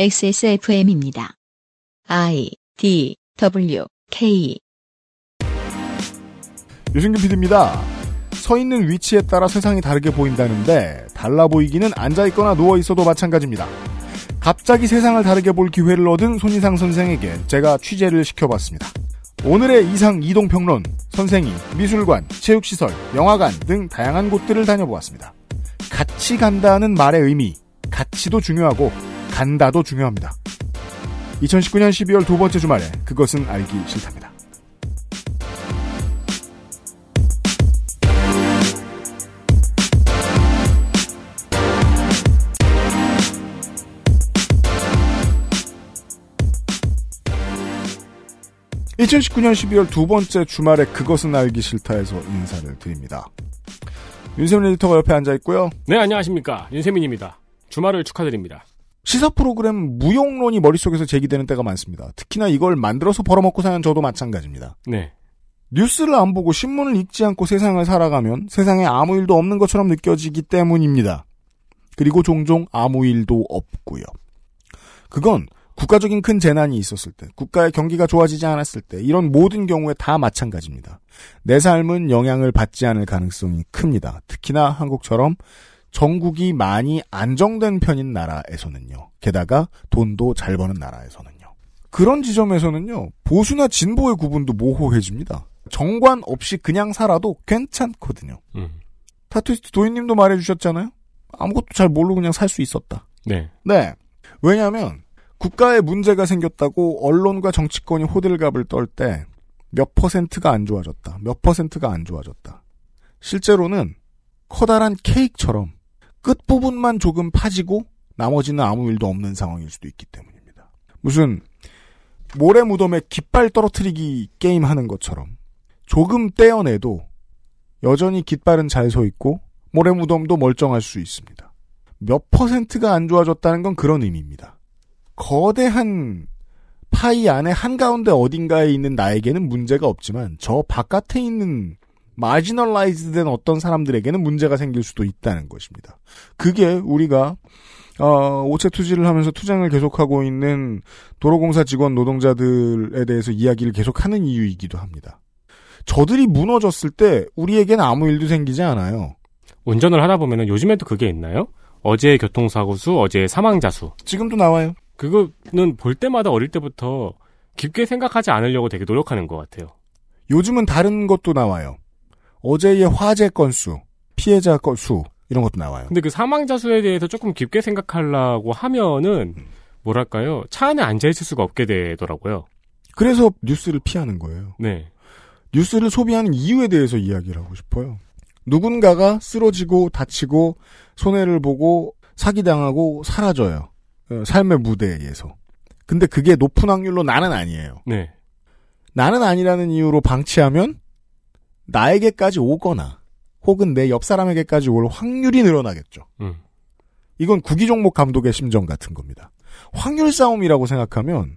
XSFM입니다. I D W K 유승균 PD입니다. 서 있는 위치에 따라 세상이 다르게 보인다는데 달라 보이기는 앉아 있거나 누워 있어도 마찬가지입니다. 갑자기 세상을 다르게 볼 기회를 얻은 손희상 선생에게 제가 취재를 시켜봤습니다. 오늘의 이상 이동 평론 선생이 미술관, 체육시설, 영화관 등 다양한 곳들을 다녀보았습니다. 같이 간다는 말의 의미, 가치도 중요하고 간다도 중요합니다. 2019년 12월 두 번째 주말에 그것은 알기 싫답니다. (2019년 12월) 두 번째 주말에 그것은 알기 싫다에서 인사를 드립니다. 윤세민 에디터가 옆에 앉아 있고요. 네, 안녕하십니까. 윤세민입니다. 주말을 축하드립니다. 시사 프로그램 무용론이 머릿속에서 제기되는 때가 많습니다. 특히나 이걸 만들어서 벌어먹고 사는 저도 마찬가지입니다. 네. 뉴스를 안 보고 신문을 읽지 않고 세상을 살아가면 세상에 아무 일도 없는 것처럼 느껴지기 때문입니다. 그리고 종종 아무 일도 없고요. 그건 국가적인 큰 재난이 있었을 때, 국가의 경기가 좋아지지 않았을 때, 이런 모든 경우에 다 마찬가지입니다. 내 삶은 영향을 받지 않을 가능성이 큽니다. 특히나 한국처럼 전국이 많이 안정된 편인 나라에서는요. 게다가 돈도 잘 버는 나라에서는요. 그런 지점에서는요. 보수나 진보의 구분도 모호해집니다. 정관 없이 그냥 살아도 괜찮거든요. 음. 타투이스트 도인님도 말해주셨잖아요. 아무것도 잘 모르고 그냥 살 수 있었다. 네. 네. 왜냐하면 국가에 문제가 생겼다고 언론과 정치권이 호들갑을 떨 때 몇 퍼센트가 안 좋아졌다. 몇 퍼센트가 안 좋아졌다. 실제로는 커다란 케이크처럼 끝부분만 조금 파지고 나머지는 아무 일도 없는 상황일 수도 있기 때문입니다. 무슨 모래 무덤에 깃발 떨어뜨리기 게임 하는 것처럼 조금 떼어내도 여전히 깃발은 잘 서 있고 모래 무덤도 멀쩡할 수 있습니다. 몇 퍼센트가 안 좋아졌다는 건 그런 의미입니다. 거대한 파이 안에 한가운데 어딘가에 있는 나에게는 문제가 없지만 저 바깥에 있는 marginalize 된 어떤 사람들에게는 문제가 생길 수도 있다는 것입니다. 그게 우리가 어, 오체 투지를 하면서 투쟁을 계속하고 있는 도로공사 직원 노동자들에 대해서 이야기를 계속하는 이유이기도 합니다. 저들이 무너졌을 때 우리에게는 아무 일도 생기지 않아요. 운전을 하다 보면은 요즘에도 그게 있나요? 어제의 교통사고 수, 어제의 사망자 수. 지금도 나와요. 그거는 볼 때마다 어릴 때부터 깊게 생각하지 않으려고 되게 노력하는 것 같아요. 요즘은 다른 것도 나와요. 어제의 화재 건수, 피해자 건수 이런 것도 나와요. 근데 그 사망자 수에 대해서 조금 깊게 생각하려고 하면은 뭐랄까요? 차 안에 앉아 있을 수가 없게 되더라고요. 그래서 뉴스를 피하는 거예요. 네. 뉴스를 소비하는 이유에 대해서 이야기를 하고 싶어요. 누군가가 쓰러지고 다치고 손해를 보고 사기당하고 사라져요. 어, 삶의 무대에서. 근데 그게 높은 확률로 나는 아니에요. 네. 나는 아니라는 이유로 방치하면 나에게까지 오거나 혹은 내 옆 사람에게까지 올 확률이 늘어나겠죠. 음. 이건 구기 종목 감독의 심정 같은 겁니다. 확률 싸움이라고 생각하면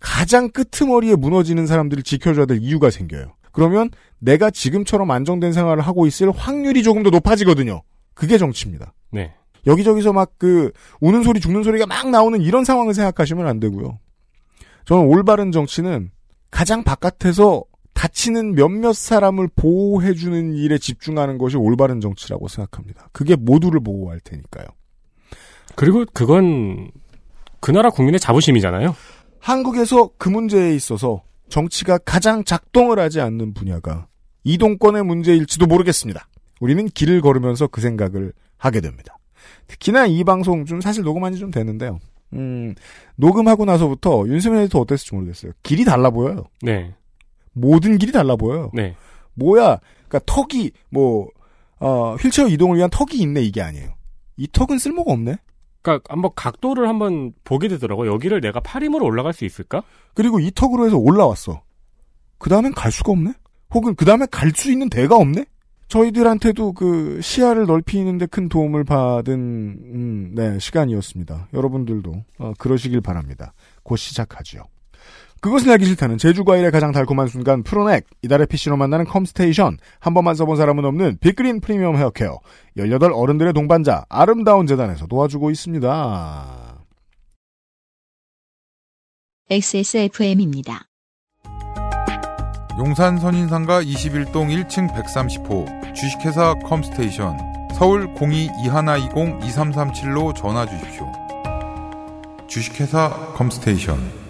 가장 끄트머리에 무너지는 사람들을 지켜줘야 될 이유가 생겨요. 그러면 내가 지금처럼 안정된 생활을 하고 있을 확률이 조금 더 높아지거든요. 그게 정치입니다. 네. 여기저기서 막 그 우는 소리 죽는 소리가 막 나오는 이런 상황을 생각하시면 안 되고요. 저는 올바른 정치는 가장 바깥에서 다치는 몇몇 사람을 보호해주는 일에 집중하는 것이 올바른 정치라고 생각합니다. 그게 모두를 보호할 테니까요. 그리고 그건 그 나라 국민의 자부심이잖아요. 한국에서 그 문제에 있어서 정치가 가장 작동을 하지 않는 분야가 이동권의 문제일지도 모르겠습니다. 우리는 길을 걸으면서 그 생각을 하게 됩니다. 특히나 이 방송 좀 사실 녹음한 지 좀 됐는데요. 음, 녹음하고 나서부터 윤세민 에디터 어땠을지 모르겠어요. 길이 달라 보여요. 네. 모든 길이 달라 보여요. 네. 뭐야, 그니까 턱이, 뭐, 어, 휠체어 이동을 위한 턱이 있네, 이게 아니에요. 이 턱은 쓸모가 없네? 그러니까 한번 각도를 한번 보게 되더라고요. 여기를 내가 팔 힘으로 올라갈 수 있을까? 그리고 이 턱으로 해서 올라왔어. 그 다음엔 갈 수가 없네? 혹은 그 다음에 갈 수 있는 데가 없네? 저희들한테도 그 시야를 넓히는데 큰 도움을 받은 음, 네 시간이었습니다. 여러분들도 어, 그러시길 바랍니다. 곧 시작하지요. 그것은 알기 싫다는 제주과일의 가장 달콤한 순간 프로넥 이달의 PC로 만나는 컴스테이션 한 번만 써본 사람은 없는 빅그린 프리미엄 헤어케어 18 어른들의 동반자 아름다운 재단에서 도와주고 있습니다. XSFM입니다. 용산 선인상가 21동 1층 130호 주식회사 컴스테이션 서울 02-2120-2337로 전화 주십시오. 주식회사 컴스테이션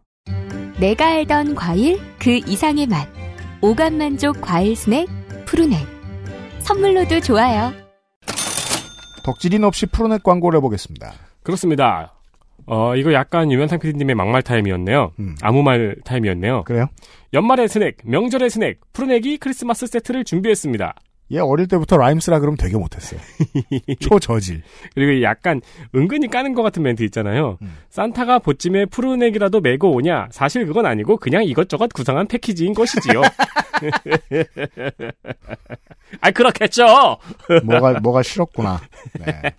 내가 알던 과일 그 이상의 맛. 오감 만족 과일 스낵 푸르넥. 선물로도 좋아요. 덕질인 없이 푸르넥 광고를 해보겠습니다. 그렇습니다. 어, 이거 약간 유현상 PD님의 막말 타임이었네요. 음. 아무 말 타임이었네요. 그래요? 연말의 스낵, 명절의 스낵, 푸르넥이 크리스마스 세트를 준비했습니다. 얘 어릴 때부터 라임스라 그러면 되게 못했어요. 초저질. 그리고 약간 은근히 까는 것 같은 멘트 있잖아요. 음. 산타가 봇짐에 푸르넥이라도 메고 오냐? 사실 그건 아니고 그냥 이것저것 구성한 패키지인 것이지요. 아 그렇겠죠. 뭐가 뭐가 싫었구나. 네.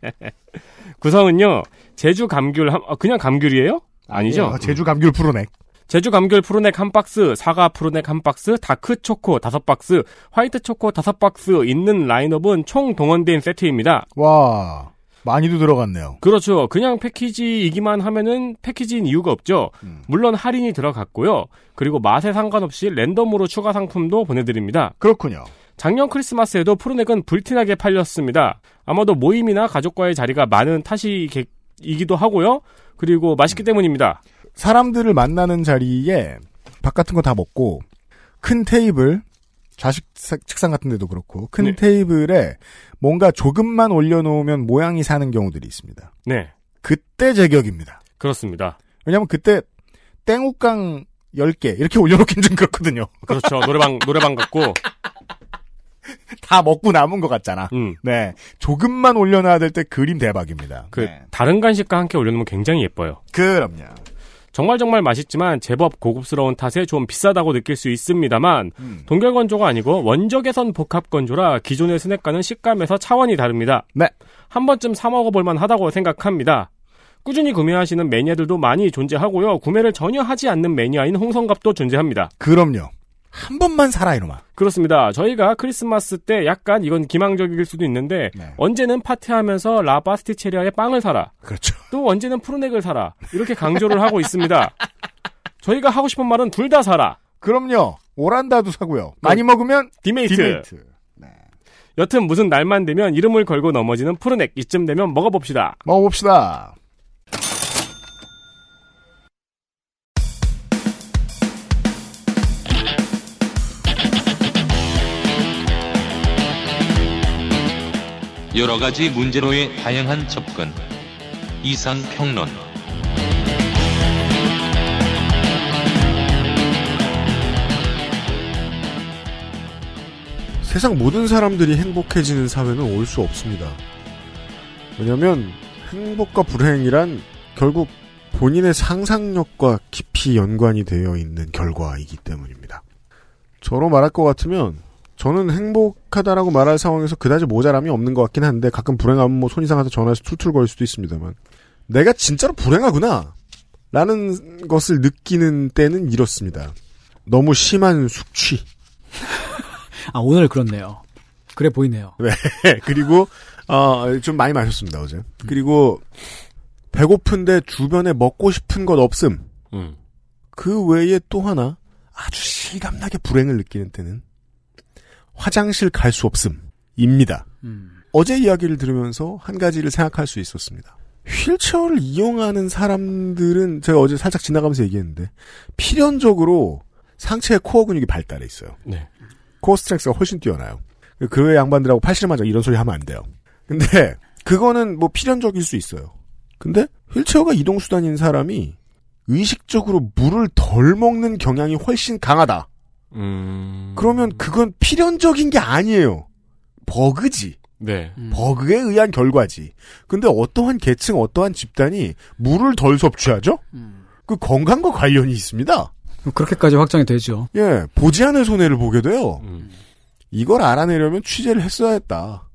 구성은요. 제주 감귤 한, 어, 그냥 감귤이에요? 아니죠. 어, 제주 감귤 푸르넥. 제주 감귤 푸르넥 한 박스, 사과 푸르넥 한 박스, 다크 초코 다섯 박스, 화이트 초코 다섯 박스 있는 라인업은 총 동원된 세트입니다. 와 많이도 들어갔네요. 그렇죠. 그냥 패키지이기만 하면은 패키지인 이유가 없죠. 음. 물론 할인이 들어갔고요. 그리고 맛에 상관없이 랜덤으로 추가 상품도 보내드립니다. 그렇군요. 작년 크리스마스에도 푸르넥은 불티나게 팔렸습니다. 아마도 모임이나 가족과의 자리가 많은 탓이기도 하고요. 그리고 맛있기 때문입니다. 사람들을 만나는 자리에 밥 같은 거 다 먹고 큰 테이블 좌식 사- 책상 같은 데도 그렇고 큰 네. 테이블에 뭔가 조금만 올려놓으면 모양이 사는 경우들이 있습니다. 네. 그때 제격입니다. 그렇습니다. 왜냐하면 그때 땡욱강 10개 이렇게 올려놓긴 좀 그렇거든요. 그렇죠. 노래방, 노래방 같고, 다 먹고 남은 것 같잖아. 음. 네. 조금만 올려놔야 될 때 그림 대박입니다. 그, 네. 다른 간식과 함께 올려놓으면 굉장히 예뻐요. 그럼요. 정말 정말 맛있지만 제법 고급스러운 탓에 좀 비싸다고 느낄 수 있습니다만 음. 동결 건조가 아니고 원적외선 복합 건조라 기존의 스낵과는 식감에서 차원이 다릅니다. 네. 한 번쯤 사 먹어볼 만하다고 생각합니다. 꾸준히 구매하시는 매니아들도 많이 존재하고요. 구매를 전혀 하지 않는 매니아인 홍성갑도 존재합니다. 그럼요. 한 번만 살아 이놈아. 그렇습니다. 저희가 크리스마스 때 약간 이건 기망적일 수도 있는데 네. 언제는 파티하면서 라바스티체리아의 빵을 사라. 그렇죠. 또 언제는 푸르넥을 사라. 이렇게 강조를 하고 있습니다. 저희가 하고 싶은 말은 둘 다 사라. 그럼요. 오란다도 사고요. 많이 먹으면 디메이트. 디메이트. 네. 여튼 무슨 날만 되면 이름을 걸고 넘어지는 푸르넥. 이쯤 되면 먹어봅시다. 먹어봅시다. 여러 가지 문제로의 다양한 접근. 이상 평론. 세상 모든 사람들이 행복해지는 사회는 올 수 없습니다. 왜냐면 행복과 불행이란 결국 본인의 상상력과 깊이 연관이 되어 있는 결과이기 때문입니다. 저로 말할 것 같으면 저는 행복하다라고 말할 상황에서 그다지 모자람이 없는 것 같긴 한데 가끔 불행하면 뭐 손 이상해서 전화해서 툴툴거릴 수도 있습니다만 내가 진짜로 불행하구나 라는 것을 느끼는 때는 이렇습니다. 너무 심한 숙취 아, 오늘 그렇네요. 그래 보이네요. 네, 그리고 어, 좀 많이 마셨습니다 어제. 그리고 배고픈데 주변에 먹고 싶은 것 없음. 음. 그 외에 또 하나 아주 실감나게 불행을 느끼는 때는 화장실 갈 수 없음입니다. 음. 어제 이야기를 들으면서 한 가지를 생각할 수 있었습니다. 휠체어를 이용하는 사람들은 제가 어제 살짝 지나가면서 얘기했는데 필연적으로 상체의 코어 근육이 발달해 있어요. 네. core strength가 훨씬 뛰어나요. 그 외 양반들하고 팔씨름 하자 이런 소리 하면 안 돼요. 근데 그거는 뭐 필연적일 수 있어요. 근데 휠체어가 이동 수단인 사람이 의식적으로 물을 덜 먹는 경향이 훨씬 강하다. 음. 그러면 그건 필연적인 게 아니에요. 버그지. 네. 음. 버그에 의한 결과지. 근데 어떠한 계층, 어떠한 집단이 물을 덜 섭취하죠? 음. 그 건강과 관련이 있습니다. 그렇게까지 확정이 되죠. 예, 보지 않을 손해를 보게 돼요. 음. 이걸 알아내려면 취재를 했어야 했다.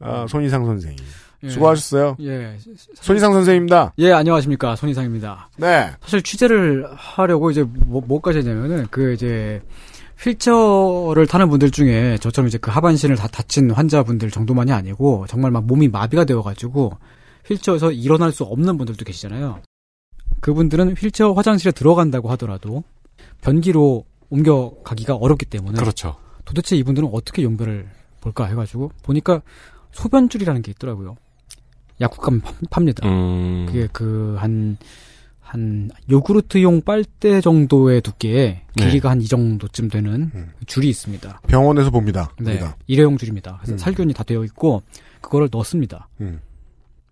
아, 손희상 선생님. 예. 수고하셨어요. 예. 손희상 선생입니다. 예, 안녕하십니까. 손희상입니다. 네. 사실 취재를 하려고 이제 뭐, 뭐까지 했냐면은 그 이제 휠체어를 타는 분들 중에 저처럼 이제 그 하반신을 다 다친 환자분들 정도만이 아니고 정말 막 몸이 마비가 되어가지고 휠체어에서 일어날 수 없는 분들도 계시잖아요. 그분들은 휠체어 화장실에 들어간다고 하더라도 변기로 옮겨가기가 어렵기 때문에 그렇죠. 도대체 이분들은 어떻게 용변을 볼까 해가지고 보니까 소변줄이라는 게 있더라고요. 약국가면 팝- 팝니다. 음. 그게 그 한 한 요구르트용 빨대 정도의 두께에 네. 길이가 한이 정도쯤 되는 음. 줄이 있습니다. 병원에서 봅니다. 네, 우리가. 일회용 줄입니다. 그래서 음. 살균이 다 되어 있고 그거를 넣습니다. 음.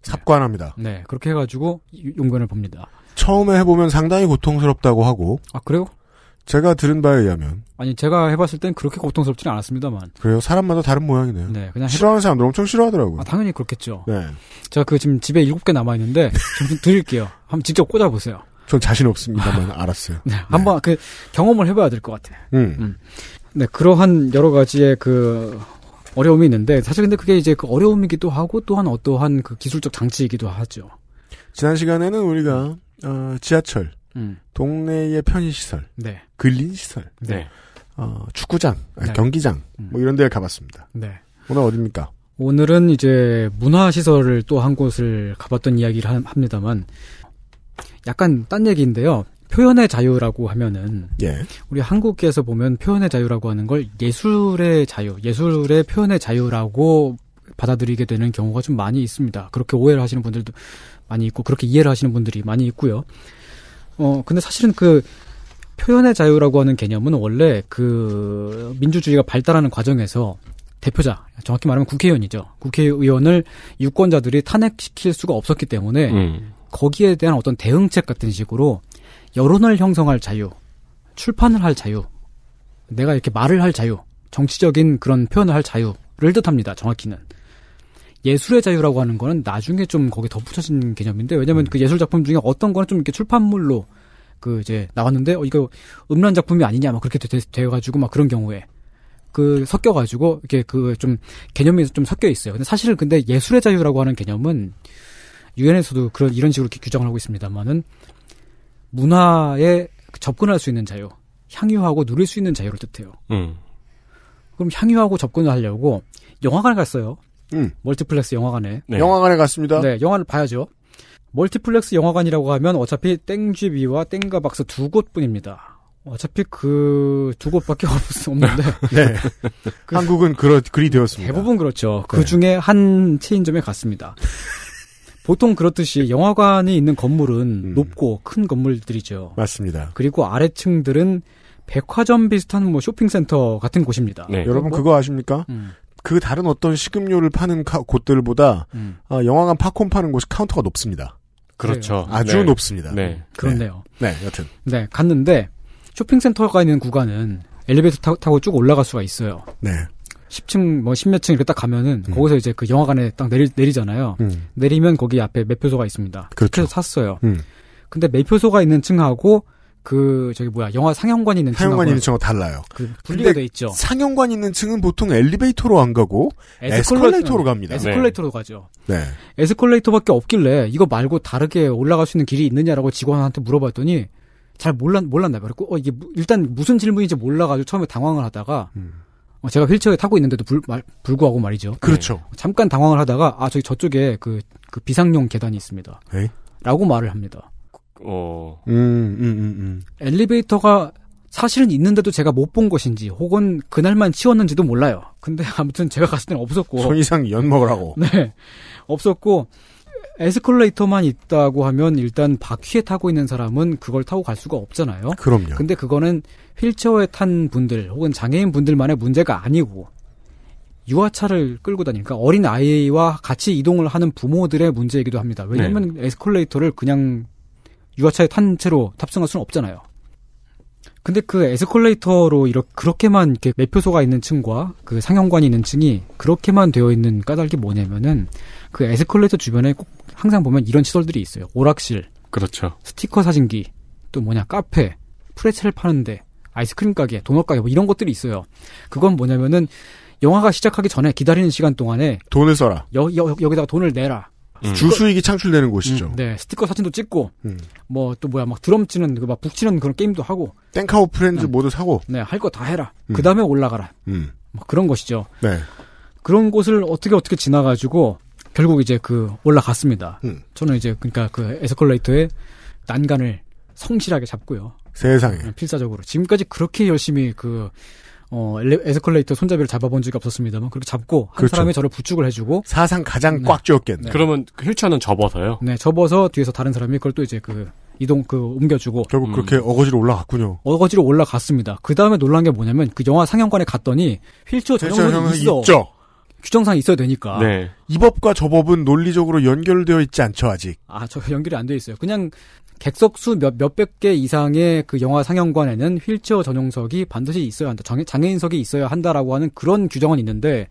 삽관합니다. 네, 그렇게 해가지고 이- 용변을 봅니다. 처음에 해보면 상당히 고통스럽다고 하고 아 그래요? 제가 들은 바에 의하면 아니 제가 해봤을 땐 그렇게 고통스럽지는 않았습니다만. 그래요. 사람마다 다른 모양이네요. 네, 그냥 싫어하는 사람들 엄청 싫어하더라고요. 아, 당연히 그렇겠죠. 네. 제가 그 지금 집에 일곱 개 남아 있는데 좀 드릴게요. 한번 직접 꽂아 보세요. 전 자신 없습니다만 알았어요. 네, 한번 그 경험을 해봐야 될 것 같아. 음. 네, 그러한 여러 가지의 그 어려움이 있는데 사실 근데 그게 이제 그 어려움이기도 하고 또한 어떠한 그 기술적 장치이기도 하죠. 지난 시간에는 우리가 어, 지하철, 음, 동네의 편의시설, 네, 근린시설, 네. 어, 축구장, 아, 네. 경기장 음. 뭐 이런 데를 가봤습니다. 네. 오늘 어딥니까? 오늘은 이제 문화시설을 또 한 곳을 가봤던 이야기를 하- 합니다만 약간 딴 얘기인데요. 표현의 자유라고 하면은 예. 우리 한국에서 보면 표현의 자유라고 하는 걸 예술의 자유, 예술의 표현의 자유라고 받아들이게 되는 경우가 좀 많이 있습니다. 그렇게 오해를 하시는 분들도 많이 있고 그렇게 이해를 하시는 분들이 많이 있고요. 어 근데 사실은 그 표현의 자유라고 하는 개념은 원래 그 민주주의가 발달하는 과정에서 대표자, 정확히 말하면 국회의원이죠. 국회의원을 유권자들이 탄핵시킬 수가 없었기 때문에 음. 거기에 대한 어떤 대응책 같은 식으로 여론을 형성할 자유, 출판을 할 자유, 내가 이렇게 말을 할 자유, 정치적인 그런 표현을 할 자유를 뜻합니다. 정확히는. 예술의 자유라고 하는 거는 나중에 좀 거기 덧붙여진 개념인데 왜냐면 그 예술 작품 중에 어떤 거는 좀 이렇게 출판물로 그 이제 나왔는데 어, 이거 음란 작품이 아니냐 막 그렇게 돼, 돼 가지고 막 그런 경우에 그 섞여 가지고 이렇게 그 좀 개념이 좀 섞여 있어요. 근데 사실은 근데 예술의 자유라고 하는 개념은 유엔에서도 그런 이런 식으로 이렇게 규정을 하고 있습니다만은 문화에 접근할 수 있는 자유, 향유하고 누릴 수 있는 자유를 뜻해요. 음. 그럼 향유하고 접근을 하려고 영화관에 갔어요. 음. 멀티플렉스 영화관에. 네. 영화관에 갔습니다. 네, 영화를 봐야죠. 멀티플렉스 영화관이라고 하면 어차피 땡쥐비와 땡가박스 두 곳뿐입니다. 어차피 그 두 곳밖에 없- 없는데 네. 한국은 그러, 그리 되었습니다. 대부분 그렇죠. 네. 그 중에 한 체인점에 갔습니다. 보통 그렇듯이 영화관이 있는 건물은 음. 높고 큰 건물들이죠. 맞습니다. 그리고 아래층들은 백화점 비슷한 뭐 쇼핑센터 같은 곳입니다. 네. 여러분 뭐- 그거 아십니까? 음, 그 다른 어떤 식음료를 파는 카- 곳들보다 음, 아, 영화관 팝콘 파는 곳이 카운터가 높습니다. 그렇죠. 아주 네. 높습니다. 네. 그렇네요. 네, 여튼 네, 갔는데 쇼핑센터가 있는 구간은 엘리베이터 타- 타고 쭉 올라갈 수가 있어요. 네. 10층 뭐 10몇 층 이렇게 딱 가면은 음. 거기서 이제 그 영화관에 딱 내리, 내리잖아요. 음. 내리면 거기 앞에 매표소가 있습니다. 그렇죠. 그래서 샀어요. 음. 근데 매표소가 있는 층하고 그 저기 뭐야 영화 상영관 있는 상영관 있는 층하고 달라요. 그 분리가 돼 있죠. 상영관 있는 층은 보통 엘리베이터로 안 가고 에스컬레이터로 갑니다. 에스컬레이터로 가죠. 네. 에스컬레이터밖에 없길래 이거 말고 다르게 올라갈 수 있는 길이 있느냐라고 직원한테 물어봤더니 잘 몰랐 몰랐나 봐요. 어 이게 무- 일단 무슨 질문인지 몰라가지고 처음에 당황을 하다가 음. 어, 제가 휠체어에 타고 있는데도 불, 말- 불구하고 말이죠. 그렇죠. 잠깐 당황을 하다가 아 저기 저쪽에 그, 그 비상용 계단이 있습니다. 에이? 라고 말을 합니다. 어. 음, 음, 음, 음. 엘리베이터가 사실은 있는데도 제가 못 본 것인지 혹은 그날만 치웠는지도 몰라요. 근데 아무튼 제가 갔을 때는 없었고 손이상 연 먹으라고. 네 없었고 에스컬레이터만 있다고 하면 일단 바퀴에 타고 있는 사람은 그걸 타고 갈 수가 없잖아요. 그럼요. 근데 그거는 휠체어에 탄 분들 혹은 장애인 분들만의 문제가 아니고 유아차를 끌고 다니니까 어린 아이와 같이 이동을 하는 부모들의 문제이기도 합니다. 왜냐하면 에스컬레이터를 그냥 유아차에 탄 채로 탑승할 수는 없잖아요. 근데 그 에스컬레이터로 이렇게 그렇게만 이렇게 매표소가 있는 층과 그 상영관이 있는 층이 그렇게만 되어 있는 까닭이 뭐냐면은 그 에스컬레이터 주변에 꼭 항상 보면 이런 시설들이 있어요. 오락실, 그렇죠. 스티커 사진기, 또 뭐냐 카페, 프레첼 파는데, 아이스크림 가게, 도넛 가게 뭐 이런 것들이 있어요. 그건 뭐냐면은 영화가 시작하기 전에 기다리는 시간 동안에 돈을 써라. 여, 여, 여기다가 돈을 내라. 음. 주수익이 창출되는 곳이죠. 음, 네, 스티커 사진도 찍고 음. 뭐또 뭐야 막 드럼 치는 그 막 북치는 그런 게임도 하고 땡카오 프렌즈 음. 모두 사고. 네 할 거 다 해라. 음. 그 다음에 올라가라. 음. 뭐 그런 것이죠. 네. 그런 곳을 어떻게 어떻게 지나가지고 결국 이제 그 올라갔습니다. 음. 저는 이제 그러니까 그 에스컬레이터의 난간을 성실하게 잡고요. 세상에. 네, 필사적으로 지금까지 그렇게 열심히 그 어, 에스컬레이터 손잡이를 잡아본 적이 없었습니다만 그렇게 잡고 한 그렇죠. 사람이 저를 부축을 해주고 사상 가장 네. 꽉 쥐었겠네. 그러면 그 휠체어는 접어서요. 네 접어서 뒤에서 다른 사람이 그걸 또 이제 그 이동 그 옮겨주고 결국 음. 그렇게 어거지로 올라갔군요. 어거지로 올라갔습니다. 그 다음에 놀란 게 뭐냐면 그 영화 상영관에 갔더니 휠체어 전용석이 있어. 있죠. 규정상 있어야 되니까. 네. 이 법과 저 법은 논리적으로 연결되어 있지 않죠 아직. 아, 저 연결이 안 돼 있어요. 그냥 객석수 몇, 몇백 개 이상의 그 영화 상영관에는 휠체어 전용석이 반드시 있어야 한다. 장애, 장애 인석이 있어야 한다라고 하는 그런 규정은 있는데,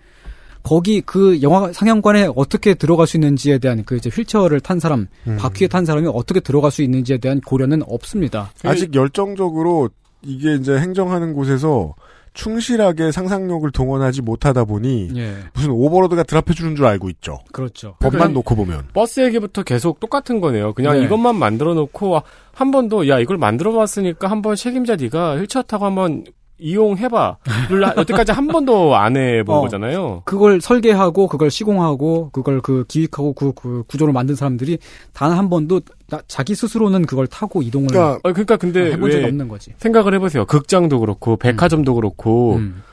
거기 그 영화 상영관에 어떻게 들어갈 수 있는지에 대한 그 이제 휠체어를 탄 사람, 음. 바퀴에 탄 사람이 어떻게 들어갈 수 있는지에 대한 고려는 없습니다. 아직 열정적으로 이게 이제 행정하는 곳에서 충실하게 상상력을 동원하지 못하다 보니 예, 무슨 오버로드가 드랍해 주는 줄 알고 있죠. 그렇죠. 법만 그러니까 놓고 보면. 버스 얘기부터 계속 똑같은 거네요. 그냥 네. 이것만 만들어 놓고 아, 한 번도 야 이걸 만들어 봤으니까 한번 책임자 네가 휠체어 타고 한번 이용해봐. 를 여태까지 한 번도 안 해본 어. 거잖아요. 그걸 설계하고 그걸 시공하고 그걸 그 기획하고 그, 그 구조를 만든 사람들이 단 한 번도 나- 자기 스스로는 그걸 타고 이동을 그러니까 어, 그러니까 근데 해본 적이 왜 없는 거지. 생각을 해보세요. 극장도 그렇고 백화점도 그렇고 음.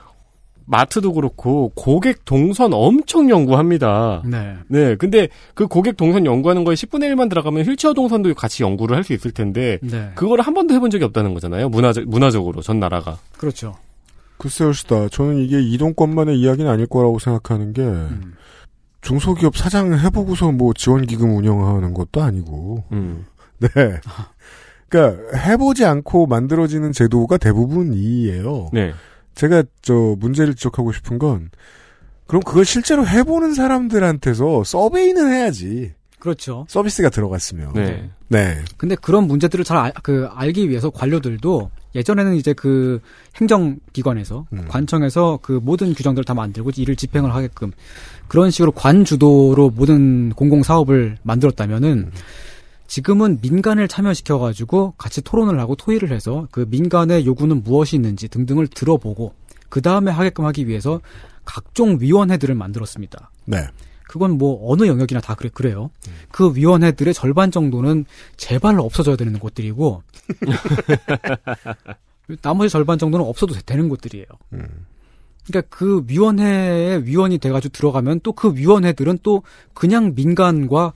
마트도 그렇고 고객 동선 엄청 연구합니다. 네. 네, 근데 그 고객 동선 연구하는 거에 10분의 1만 들어가면 휠체어 동선도 같이 연구를 할 수 있을 텐데 네. 그거를 한 번도 해본 적이 없다는 거잖아요. 문화적 문화적으로 전 나라가. 그렇죠. 글쎄요 시다. 저는 이게 이동권만의 이야기는 아닐 거라고 생각하는 게 음. 중소기업 사장 해보고서 뭐 지원기금 운영하는 것도 아니고. 음. 네. 그러니까 해보지 않고 만들어지는 제도가 대부분이에요. 네. 제가 저 문제를 지적하고 싶은 건 그럼 그걸 실제로 해보는 사람들한테서 서베이는 해야지 그렇죠. 서비스가 들어갔으면. 네. 네. 근데 그런 문제들을 잘 알, 그 알기 위해서 관료들도 예전에는 이제 그 행정기관에서 음. 관청에서 그 모든 규정들을 다 만들고 일을 집행을 하게끔 그런 식으로 관주도로 모든 공공 사업을 만들었다면은 지금은 민간을 참여시켜가지고 같이 토론을 하고 토의를 해서 그 민간의 요구는 무엇이 있는지 등등을 들어보고 그 다음에 하게끔 하기 위해서 각종 위원회들을 만들었습니다. 네. 그건 뭐 어느 영역이나 다 그래 그래요. 그 위원회들의 절반 정도는 제발 없어져야 되는 곳들이고 나머지 절반 정도는 없어도 되- 되는 곳들이에요. 음. 그러니까 그 위원회에 위원이 돼가지고 들어가면 또 그 위원회들은 또 그냥 민간과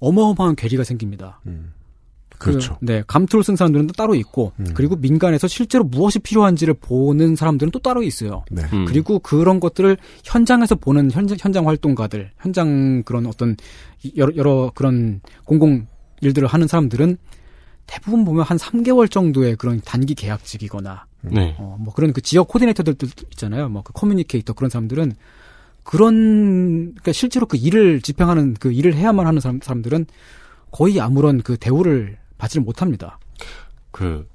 어마어마한 괴리가 생깁니다. 음. 그, 그렇죠. 네, 감투를 쓴 사람들은 또 따로 있고, 음. 그리고 민간에서 실제로 무엇이 필요한지를 보는 사람들은 또 따로 있어요. 네. 음. 그리고 그런 것들을 현장에서 보는 현장, 현장 활동가들, 현장 그런 어떤 여러, 여러 그런 공공 일들을 하는 사람들은 대부분 보면 한 3개월 정도의 그런 단기 계약직이거나, 네. 어, 뭐 그런 그 지역 코디네이터들 있잖아요. 뭐 그 커뮤니케이터 그런 사람들은 그런, 그러니까 실제로 그 일을 집행하는 그 일을 해야만 하는 사람, 사람들은 거의 아무런 그 대우를 받지를 못합니다. 그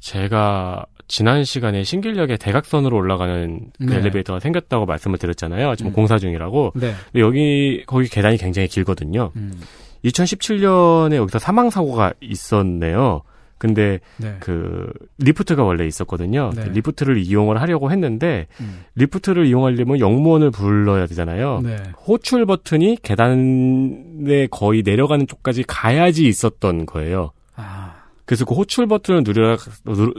제가 지난 시간에 신길역에 대각선으로 올라가는 그 네. 엘리베이터가 생겼다고 말씀을 드렸잖아요. 지금 음. 공사 중이라고. 네. 여기 거기 계단이 굉장히 길거든요. 음, 2017년에 여기서 사망 사고가 있었네요. 근데 네. 그 리프트가 원래 있었거든요. 네. 리프트를 이용을 하려고 했는데 음, 리프트를 이용하려면 역무원을 불러야 되잖아요. 네. 호출 버튼이 계단에 거의 내려가는 쪽까지 가야지 있었던 거예요. 아, 그래서 그 호출 버튼을 누르, 누르,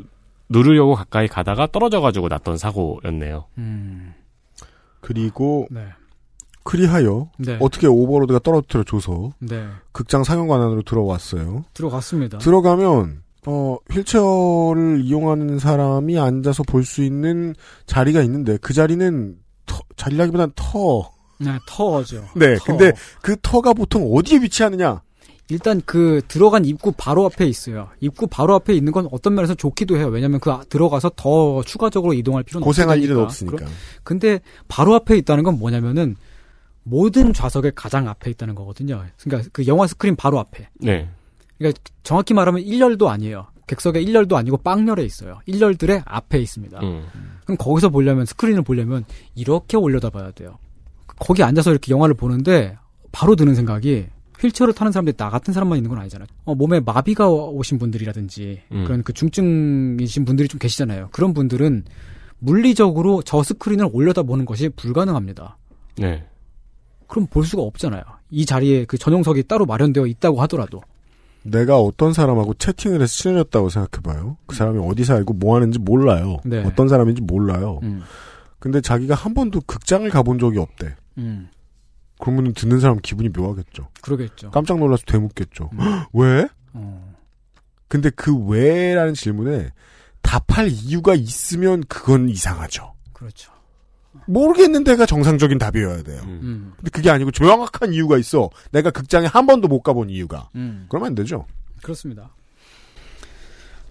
누르려고 가까이 가다가 떨어져가지고 났던 사고였네요. 음, 그리고 네. 그리하여 네. 어떻게 overlord가 떨어뜨려 줘서 네. 극장 상영관 안으로 들어왔어요. 들어갔습니다. 들어가면 어 휠체어를 이용하는 사람이 앉아서 볼 수 있는 자리가 있는데 그 자리는 터, 자리라기보단 터. 네, 터죠. 네. 터. 근데 그 터가 보통 어디에 위치하느냐? 일단 그 들어간 입구 바로 앞에 있어요. 입구 바로 앞에 있는 건 어떤 면에서 좋기도 해요. 왜냐하면 그 아- 들어가서 더 추가적으로 이동할 필요는 고생할 없으니까. 일은 없으니까. 그럼- 근데 바로 앞에 있다는 건 뭐냐면은 모든 좌석의 가장 앞에 있다는 거거든요. 그러니까 그 영화 스크린 바로 앞에. 네. 그러니까 정확히 말하면 1열도 아니에요. 객석의 1열도 아니고 빵열에 있어요. 1열들의 앞에 있습니다. 음. 그럼 거기서 보려면 스크린을 보려면 이렇게 올려다 봐야 돼요. 거기 앉아서 이렇게 영화를 보는데 바로 드는 생각이 휠체어를 타는 사람들이 나 같은 사람만 있는 건 아니잖아요. 어, 몸에 마비가 오신 분들이라든지 음. 그런 그 중증이신 분들이 좀 계시잖아요. 그런 분들은 물리적으로 저 스크린을 올려다 보는 것이 불가능합니다. 네. 그럼 볼 수가 없잖아요. 이 자리에 그 전용석이 따로 마련되어 있다고 하더라도. 내가 어떤 사람하고 채팅을 해서 친해졌다고 생각해봐요. 그 사람이 어디 살고 뭐 하는지 몰라요. 네. 어떤 사람인지 몰라요. 음. 근데 자기가 한 번도 극장을 가본 적이 없대. 음. 그러면 듣는 사람 기분이 묘하겠죠. 그러겠죠. 깜짝 놀라서 되묻겠죠. 음. 헉, 왜? 어. 근데 그 왜라는 질문에 답할 이유가 있으면 그건 이상하죠. 그렇죠. 모르겠는데가 정상적인 답이어야 돼요. 음. 음. 근데 그게 아니고 명확한 이유가 있어. 내가 극장에 한 번도 못 가본 이유가. 음. 그러면 안 되죠. 그렇습니다.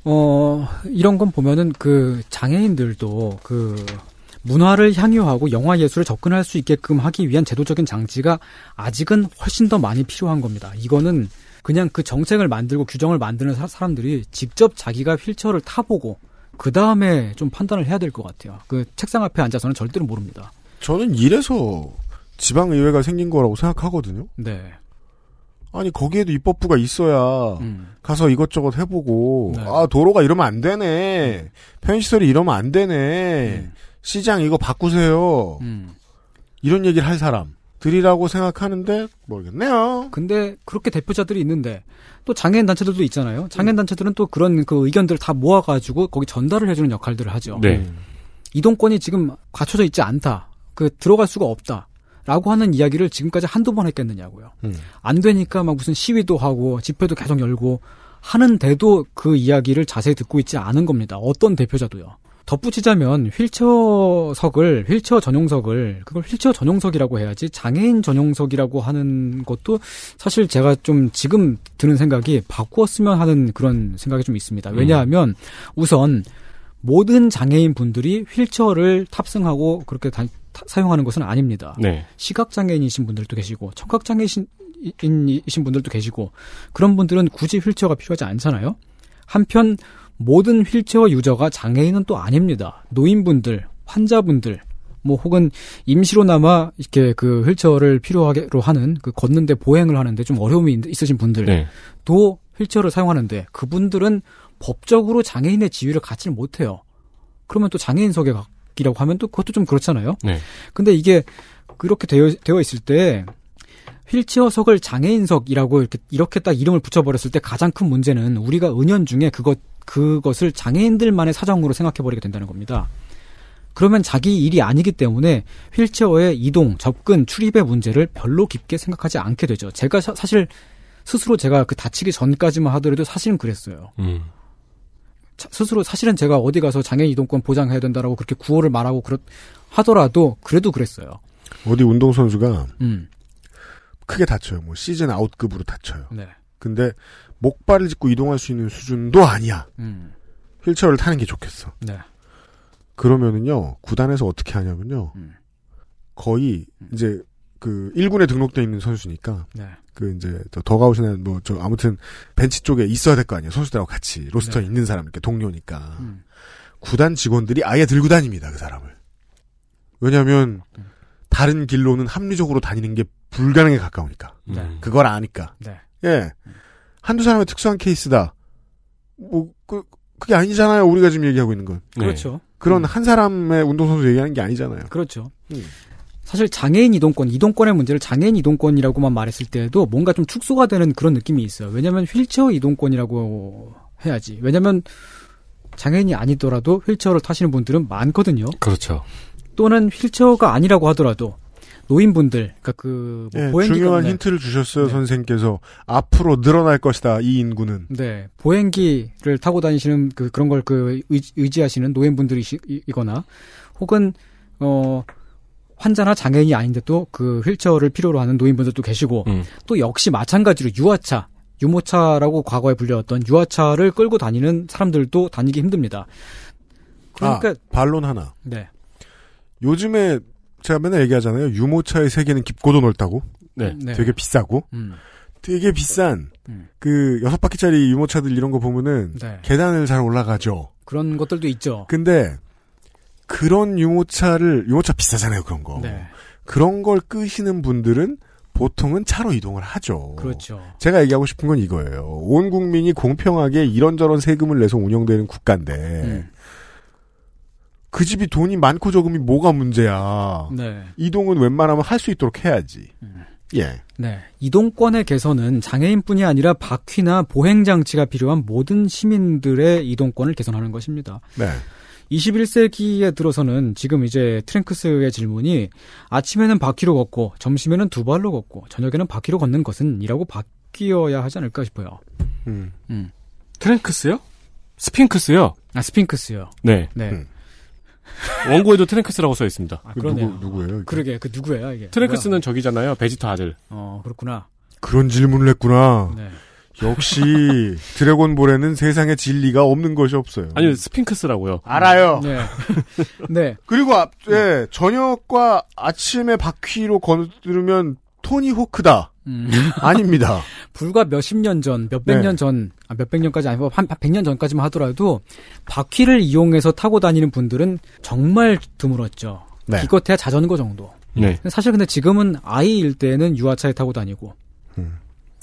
어, 이런 건 보면은 그 장애인들도 그 문화를 향유하고 영화 예술에 접근할 수 있게끔 하기 위한 제도적인 장치가 아직은 훨씬 더 많이 필요한 겁니다. 이거는 그냥 그 정책을 만들고 규정을 만드는 사, 사람들이 직접 자기가 휠체어를 타보고 그 다음에 좀 판단을 해야 될 것 같아요. 그 책상 앞에 앉아서는 절대로 모릅니다. 저는 이래서 지방의회가 생긴 거라고 생각하거든요. 네. 아니 거기에도 입법부가 있어야 음. 가서 이것저것 해보고 네. 아 도로가 이러면 안 되네 편의시설이 이러면 안 되네 음. 시장 이거 바꾸세요 음. 이런 얘기를 할 사람 들이라고 생각하는데 모르겠네요 근데 그렇게 대표자들이 있는데 또 장애인 단체들도 있잖아요. 장애인 단체들은 또 그런 그 의견들을 다 모아가지고 거기 전달을 해주는 역할들을 하죠. 네. 이동권이 지금 갖춰져 있지 않다. 그 들어갈 수가 없다. 라고 하는 이야기를 지금까지 한두 번 했겠느냐고요. 음. 안 되니까 막 무슨 시위도 하고 집회도 계속 열고 하는데도 그 이야기를 자세히 듣고 있지 않은 겁니다. 어떤 대표자도요. 덧붙이자면 휠체어석을 휠체어 전용석을 그걸 휠체어 전용석이라고 해야지 장애인 전용석이라고 하는 것도 사실 제가 좀 지금 드는 생각이 바꾸었으면 하는 그런 생각이 좀 있습니다. 왜냐하면 우선 모든 장애인 분들이 휠체어를 탑승하고 그렇게 다- 타- 사용하는 것은 아닙니다. 네. 시각 장애인이신 분들도 계시고 청각 장애이신 이신 분들도 계시고 그런 분들은 굳이 휠체어가 필요하지 않잖아요. 한편 모든 휠체어 유저가 장애인은 또 아닙니다. 노인분들, 환자분들, 뭐 혹은 임시로나마 이렇게 그 휠체어를 필요하게로 하는 그 걷는데 보행을 하는데 좀 어려움이 있- 있으신 분들도 네. 휠체어를 사용하는데 그분들은 법적으로 장애인의 지위를 갖지를 못해요. 그러면 또 장애인석이라고 하면 또 그것도 좀 그렇잖아요. 네. 근데 이게 그렇게 되어, 되어 있을 때 휠체어석을 장애인석이라고 이렇게 이렇게 딱 이름을 붙여버렸을 때 가장 큰 문제는 우리가 은연중에 그것 그것을 장애인들만의 사정으로 생각해 버리게 된다는 겁니다. 그러면 자기 일이 아니기 때문에 휠체어의 이동, 접근, 출입의 문제를 별로 깊게 생각하지 않게 되죠. 제가 사, 실 스스로 제가 그 다치기 전까지만 하더라도 사실은 그랬어요. 음. 자- 스스로 사실은 제가 어디 가서 장애인 이동권 보장해야 된다라고 그렇게 구호를 말하고 그렇 하더라도 그래도 그랬어요. 어디 운동 선수가 음. 크게 다쳐요 뭐 시즌 아웃급으로 다쳐요 네. 근데 목발을 짚고 이동할 수 있는 수준도 아니야 음. 휠체어를 타는 게 좋겠어 네. 그러면은요 구단에서 어떻게 하냐면요 음. 거의 이제 그 1군에 등록돼 있는 선수니까 네. 그 이제 저 더가웃이나 뭐 저 아무튼 벤치 쪽에 있어야 될 거 아니에요 선수들하고 같이 로스터에 네. 있는 사람 이렇게 동료니까 음. 구단 직원들이 아예 들고 다닙니다 그 사람을 왜냐하면 음. 다른 길로는 합리적으로 다니는 게 불가능에 가까우니까 네. 음. 그걸 아니까 네. 예 한두 사람의 특수한 케이스다 뭐 그 그게 아니잖아요 우리가 지금 얘기하고 있는 건 네. 그렇죠. 그런 음. 한 사람의 운동선수 얘기하는 게 아니잖아요 그렇죠. 음. 사실 장애인 이동권, 이동권의 문제를 장애인 이동권이라고만 말했을 때도 뭔가 좀 축소가 되는 그런 느낌이 있어요. 왜냐하면 휠체어 이동권이라고 해야지. 왜냐하면 장애인이 아니더라도 휠체어를 타시는 분들은 많거든요. 그렇죠. 또는 휠체어가 아니라고 하더라도 노인분들, 그러니까 그뭐 예, 보행기가 중요한 네. 힌트를 주셨어요 네. 선생께서 앞으로 늘어날 것이다 이 인구는 네, 보행기를 타고 다니시는 그 그런 걸 그 의지하시는 노인분들이거나 혹은 어 환자나 장애인이 아닌데도 그 휠체어를 필요로 하는 노인분들도 계시고 음. 또 역시 마찬가지로 유아차 유모차라고 과거에 불렸던 유아차를 끌고 다니는 사람들도 다니기 힘듭니다. 그러니까 아, 반론 하나. 네. 요즘에 제가 맨날 얘기하잖아요. 유모차의 세계는 깊고도 넓다고. 네. 네. 되게 비싸고. 음. 되게 비싼 음. 그 여섯 바퀴짜리 유모차들 이런 거 보면은 네. 계단을 잘 올라가죠. 그런 것들도 있죠. 근데 그런 유모차를 유모차 비싸잖아요 그런 거. 네. 그런 걸 끄시는 분들은 보통은 차로 이동을 하죠. 그렇죠. 제가 얘기하고 싶은 건 이거예요. 온 국민이 공평하게 이런저런 세금을 내서 운영되는 국가인데 음. 그 집이 돈이 많고 적음이 뭐가 문제야. 네. 이동은 웬만하면 할 수 있도록 해야지. 음. 예. 네. 이동권의 개선은 장애인뿐이 아니라 바퀴나 보행 장치가 필요한 모든 시민들의 이동권을 개선하는 것입니다. 네. 21세기에 들어서는 지금 이제 트랭크스의 질문이 아침에는 바퀴로 걷고 점심에는 두 발로 걷고 저녁에는 바퀴로 걷는 것은 이라고 바뀌어야 하지 않을까 싶어요. 음. 음. 트랭크스요? 스핑크스요? 아 스핑크스요. 네. 네. 음. 원고에도 트랭크스라고 써 있습니다. 아그 그러네요. 누구 누구예요? 이게? 그러게 그 누구예요 이게? 트랭크스는 저기잖아요. 베지터 아들. 어 그렇구나. 그런 질문을 했구나. 네. 역시 드래곤볼에는 세상에 진리가 없는 것이 없어요. 아니 스핑크스라고요. 알아요. 네. 네. 그리고 앞, 예, 저녁과 아침에 바퀴로 걸으면 토니 호크다. 음. 아닙니다. 불과 몇십 년 전, 몇백 네. 년 전, 아, 몇백 년까지 아니고 한 백 년 전까지만 하더라도 바퀴를 이용해서 타고 다니는 분들은 정말 드물었죠. 네. 기껏해야 자전거 정도. 네. 사실 근데 지금은 아이일 때는 유아차에 타고 다니고, 음.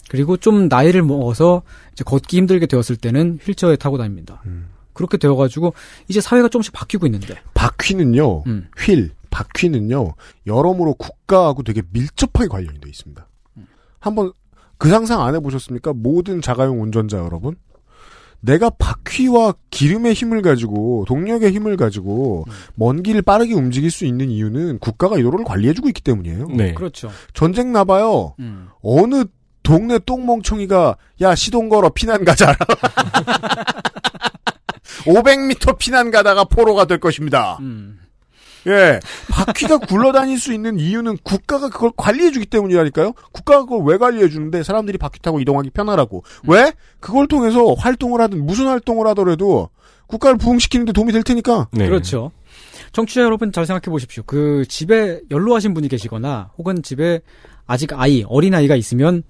그리고 좀 나이를 먹어서 이제 걷기 힘들게 되었을 때는 휠체어에 타고 다닙니다. 음. 그렇게 되어가지고 이제 사회가 조금씩 바뀌고 있는데. 바퀴는요, 음. 휠, 바퀴는요, 여러모로 국가하고 되게 밀접하게 관련이 돼 있습니다. 한번 그 상상 안 해보셨습니까? 모든 자가용 운전자 여러분. 내가 바퀴와 기름의 힘을 가지고 동력의 힘을 가지고 먼 길을 빠르게 움직일 수 있는 이유는 국가가 이 도로를 관리해주고 있기 때문이에요. 네. 그렇죠. 전쟁 나봐요. 음. 어느 동네 똥멍청이가 야 시동 걸어 피난 가자. 500m 피난 가다가 포로가 될 것입니다. 음. 예, 바퀴가 굴러다닐 수 있는 이유는 국가가 그걸 관리해주기 때문이라니까요. 국가가 그걸 왜 관리해주는데 사람들이 바퀴 타고 이동하기 편하라고. 왜? 그걸 통해서 활동을 하든 무슨 활동을 하더라도 국가를 부흥시키는데 도움이 될 테니까. 네. 그렇죠. 청취자 여러분 잘 생각해 보십시오. 그 집에 연로하신 분이 계시거나 혹은 집에 아직 아이, 어린아이가 있으면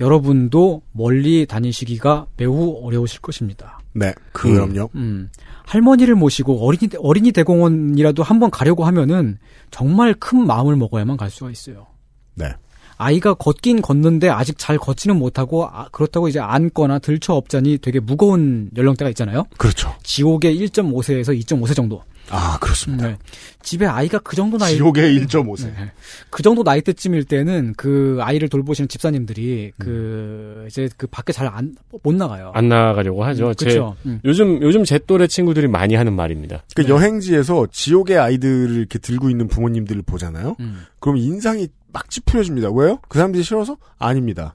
여러분도 멀리 다니시기가 매우 어려우실 것입니다. 네, 그럼요. 음. 할머니를 모시고 어린이, 어린이 대공원이라도 한번 가려고 하면은 정말 큰 마음을 먹어야만 갈 수가 있어요. 네. 아이가 걷긴 걷는데 아직 잘 걷지는 못하고 아, 그렇다고 이제 앉거나 들쳐 업자니 되게 무거운 연령대가 있잖아요. 그렇죠. 지옥의 1.5세에서 2.5세 정도. 아, 그렇습니다. 네. 집에 아이가 그 정도 나이 지옥의 1.5세. 네. 그 정도 나이 때쯤일 때는 그 아이를 돌보시는 집사님들이 그 이제 그 밖에 잘 안 못 나가요. 안 나가려고 하죠. 제 그렇죠. 음. 요즘 요즘 제 또래 친구들이 많이 하는 말입니다. 그 네. 여행지에서 지옥의 아이들을 이렇게 들고 있는 부모님들을 보잖아요. 음. 그럼 인상이 막 찌푸려집니다. 왜요? 그 사람들이 싫어서? 아닙니다.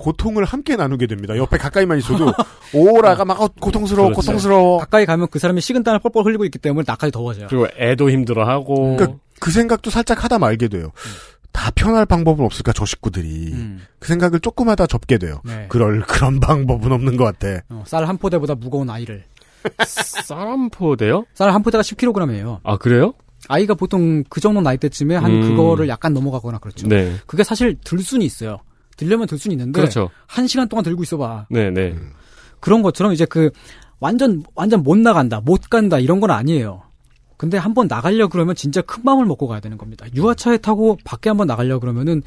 음. 고통을 함께 나누게 됩니다. 옆에 가까이만 있어도 오라가 막 어, 고통스러워, 그렇죠. 고통스러워. 가까이 가면 그 사람이 식은 땀을 뻘뻘 흘리고 있기 때문에 나까지 더워져요. 그리고 애도 힘들어하고 그러니까 그 생각도 살짝 하다 말게 돼요. 다 편할 방법은 없을까 저 식구들이 음. 그 생각을 조금 하다 접게 돼요. 네. 그럴 그런 방법은 없는 것 같아. 어, 쌀한 포대보다 무거운 아이를. 쌀 한 포대요? 쌀 한 포대가 10kg이에요. 아 그래요? 아이가 보통 그 정도 나이 때쯤에 한 음. 그거를 약간 넘어가거나 그렇죠. 네. 그게 사실 들 수는 있어요. 들려면 들 수는 있는데 그렇죠. 한 시간 동안 들고 있어봐. 네, 네. 그런 것처럼 이제 그 완전 완전 못 나간다, 못 간다 이런 건 아니에요. 근데 한번 나가려 그러면 진짜 큰 마음을 먹고 가야 되는 겁니다. 유아차에 타고 밖에 한번 나가려 그러면은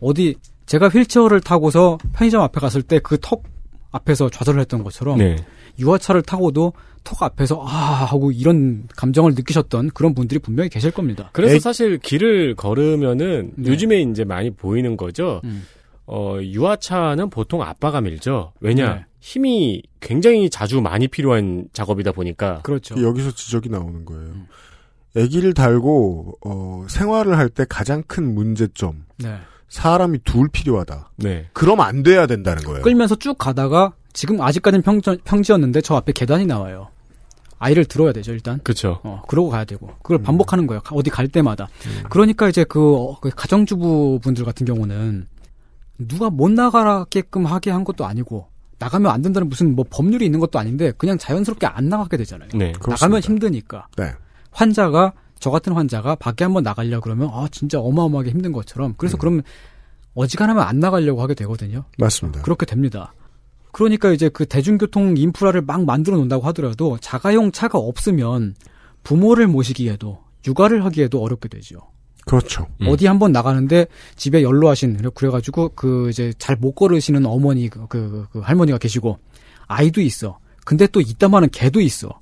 어디 제가 휠체어를 타고서 편의점 앞에 갔을 때 그 턱 앞에서 좌절을 했던 것처럼 네. 유아차를 타고도 턱 앞에서 아 하고 이런 감정을 느끼셨던 그런 분들이 분명히 계실 겁니다. 그래서 애- 사실 길을 걸으면은 네. 요즘에 이제 많이 보이는 거죠. 음. 어, 유아차는 보통 아빠가 밀죠. 왜냐? 네. 힘이 굉장히 자주 많이 필요한 작업이다 보니까. 그렇죠. 여기서 지적이 나오는 거예요. 아기를 달고 어, 생활을 할 때 가장 큰 문제점 네. 사람이 둘 필요하다. 네. 그럼 안 돼야 된다는 거예요. 끌면서 쭉 가다가 지금 아직까지는 평지, 평지였는데 저 앞에 계단이 나와요. 아이를 들어야 되죠 일단. 그렇죠. 어, 그러고 가야 되고. 그걸 반복하는 거예요. 가- 어디 갈 때마다. 그러니까 이제 그, 어, 그 가정주부 분들 같은 경우는 누가 못 나가게끔 하게 한 것도 아니고 나가면 안 된다는 무슨 뭐 법률이 있는 것도 아닌데 그냥 자연스럽게 안 나가게 되잖아요. 네. 나가면 힘드니까. 네. 환자가 저 같은 환자가 밖에 한번 나가려 그러면 아 진짜 어마어마하게 힘든 것처럼 그래서 그러면 어지간하면 안 나가려고 하게 되거든요. 맞습니다. 그렇게 됩니다. 그러니까 이제 그 대중교통 인프라를 막 만들어 놓는다고 하더라도 자가용 차가 없으면 부모를 모시기에도 육아를 하기에도 어렵게 되죠. 그렇죠. 음. 어디 한번 나가는데 집에 연로하신 그래가지고 그 이제 잘 못 걸으시는 어머니 그, 그, 그 할머니가 계시고 아이도 있어. 근데 또 이따만한 개도 있어.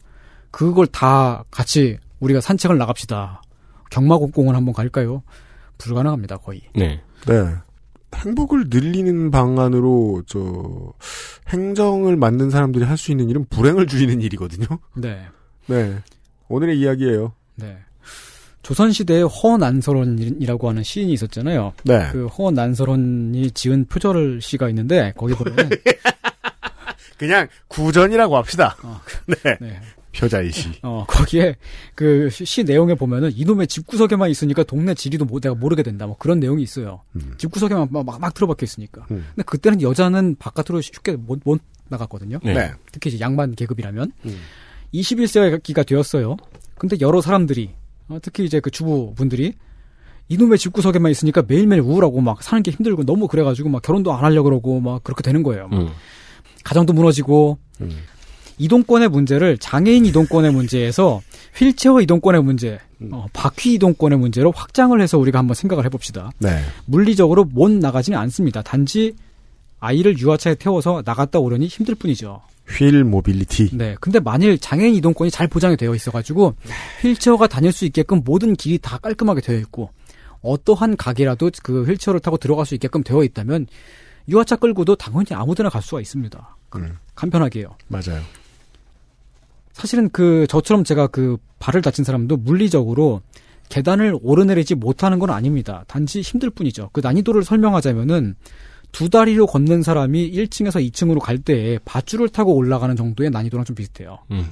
그걸 다 같이 우리가 산책을 나갑시다. 경마공공원 한번 갈까요? 불가능합니다 거의. 네. 네. 행복을 늘리는 방안으로 저 행정을 만든 사람들이 할 수 있는 일은 불행을 줄이는 일이거든요. 네. 네. 오늘의 이야기예요. 네. 조선시대에 허난설원이라고 하는 시인이 있었잖아요. 네. 그 허난설원이 지은 표절 시가 있는데 거기 보면 그냥 구전이라고 합시다. 어, 네. 네. 표자이시. 어, 거기에 그 시 내용에 보면은 이놈의 집구석에만 있으니까 동네 지리도 뭐 내가 모르게 된다. 뭐 그런 내용이 있어요. 음. 집구석에만 막, 막, 막 틀어박혀 있으니까. 음. 근데 그때는 여자는 바깥으로 쉽게 못, 못 나갔거든요. 네. 네. 특히 이제 양반 계급이라면. 음. 21세기가 되었어요. 근데 여러 사람들이, 어, 특히 이제 그 주부분들이 이놈의 집구석에만 있으니까 매일매일 우울하고 막 사는 게 힘들고 너무 그래가지고 막 결혼도 안 하려고 그러고 막 그렇게 되는 거예요. 막 음. 가정도 무너지고 음. 이동권의 문제를 장애인 이동권의 문제에서 휠체어 이동권의 문제, 어, 바퀴 이동권의 문제로 확장을 해서 우리가 한번 생각을 해봅시다. 네. 물리적으로 못 나가지는 않습니다. 단지 아이를 유아차에 태워서 나갔다 오려니 힘들 뿐이죠. wheel mobility. 네. 근데 만일 장애인 이동권이 잘 보장이 되어 있어가지고 휠체어가 다닐 수 있게끔 모든 길이 다 깔끔하게 되어 있고 어떠한 가게라도 그 휠체어를 타고 들어갈 수 있게끔 되어 있다면 유아차 끌고도 당연히 아무데나 갈 수가 있습니다. 음. 간편하게요. 맞아요. 사실은 그 저처럼 제가 그 발을 다친 사람도 물리적으로 계단을 오르내리지 못하는 건 아닙니다. 단지 힘들 뿐이죠. 그 난이도를 설명하자면은 두 다리로 걷는 사람이 1층에서 2층으로 갈 때에 밧줄을 타고 올라가는 정도의 난이도랑 좀 비슷해요. 음.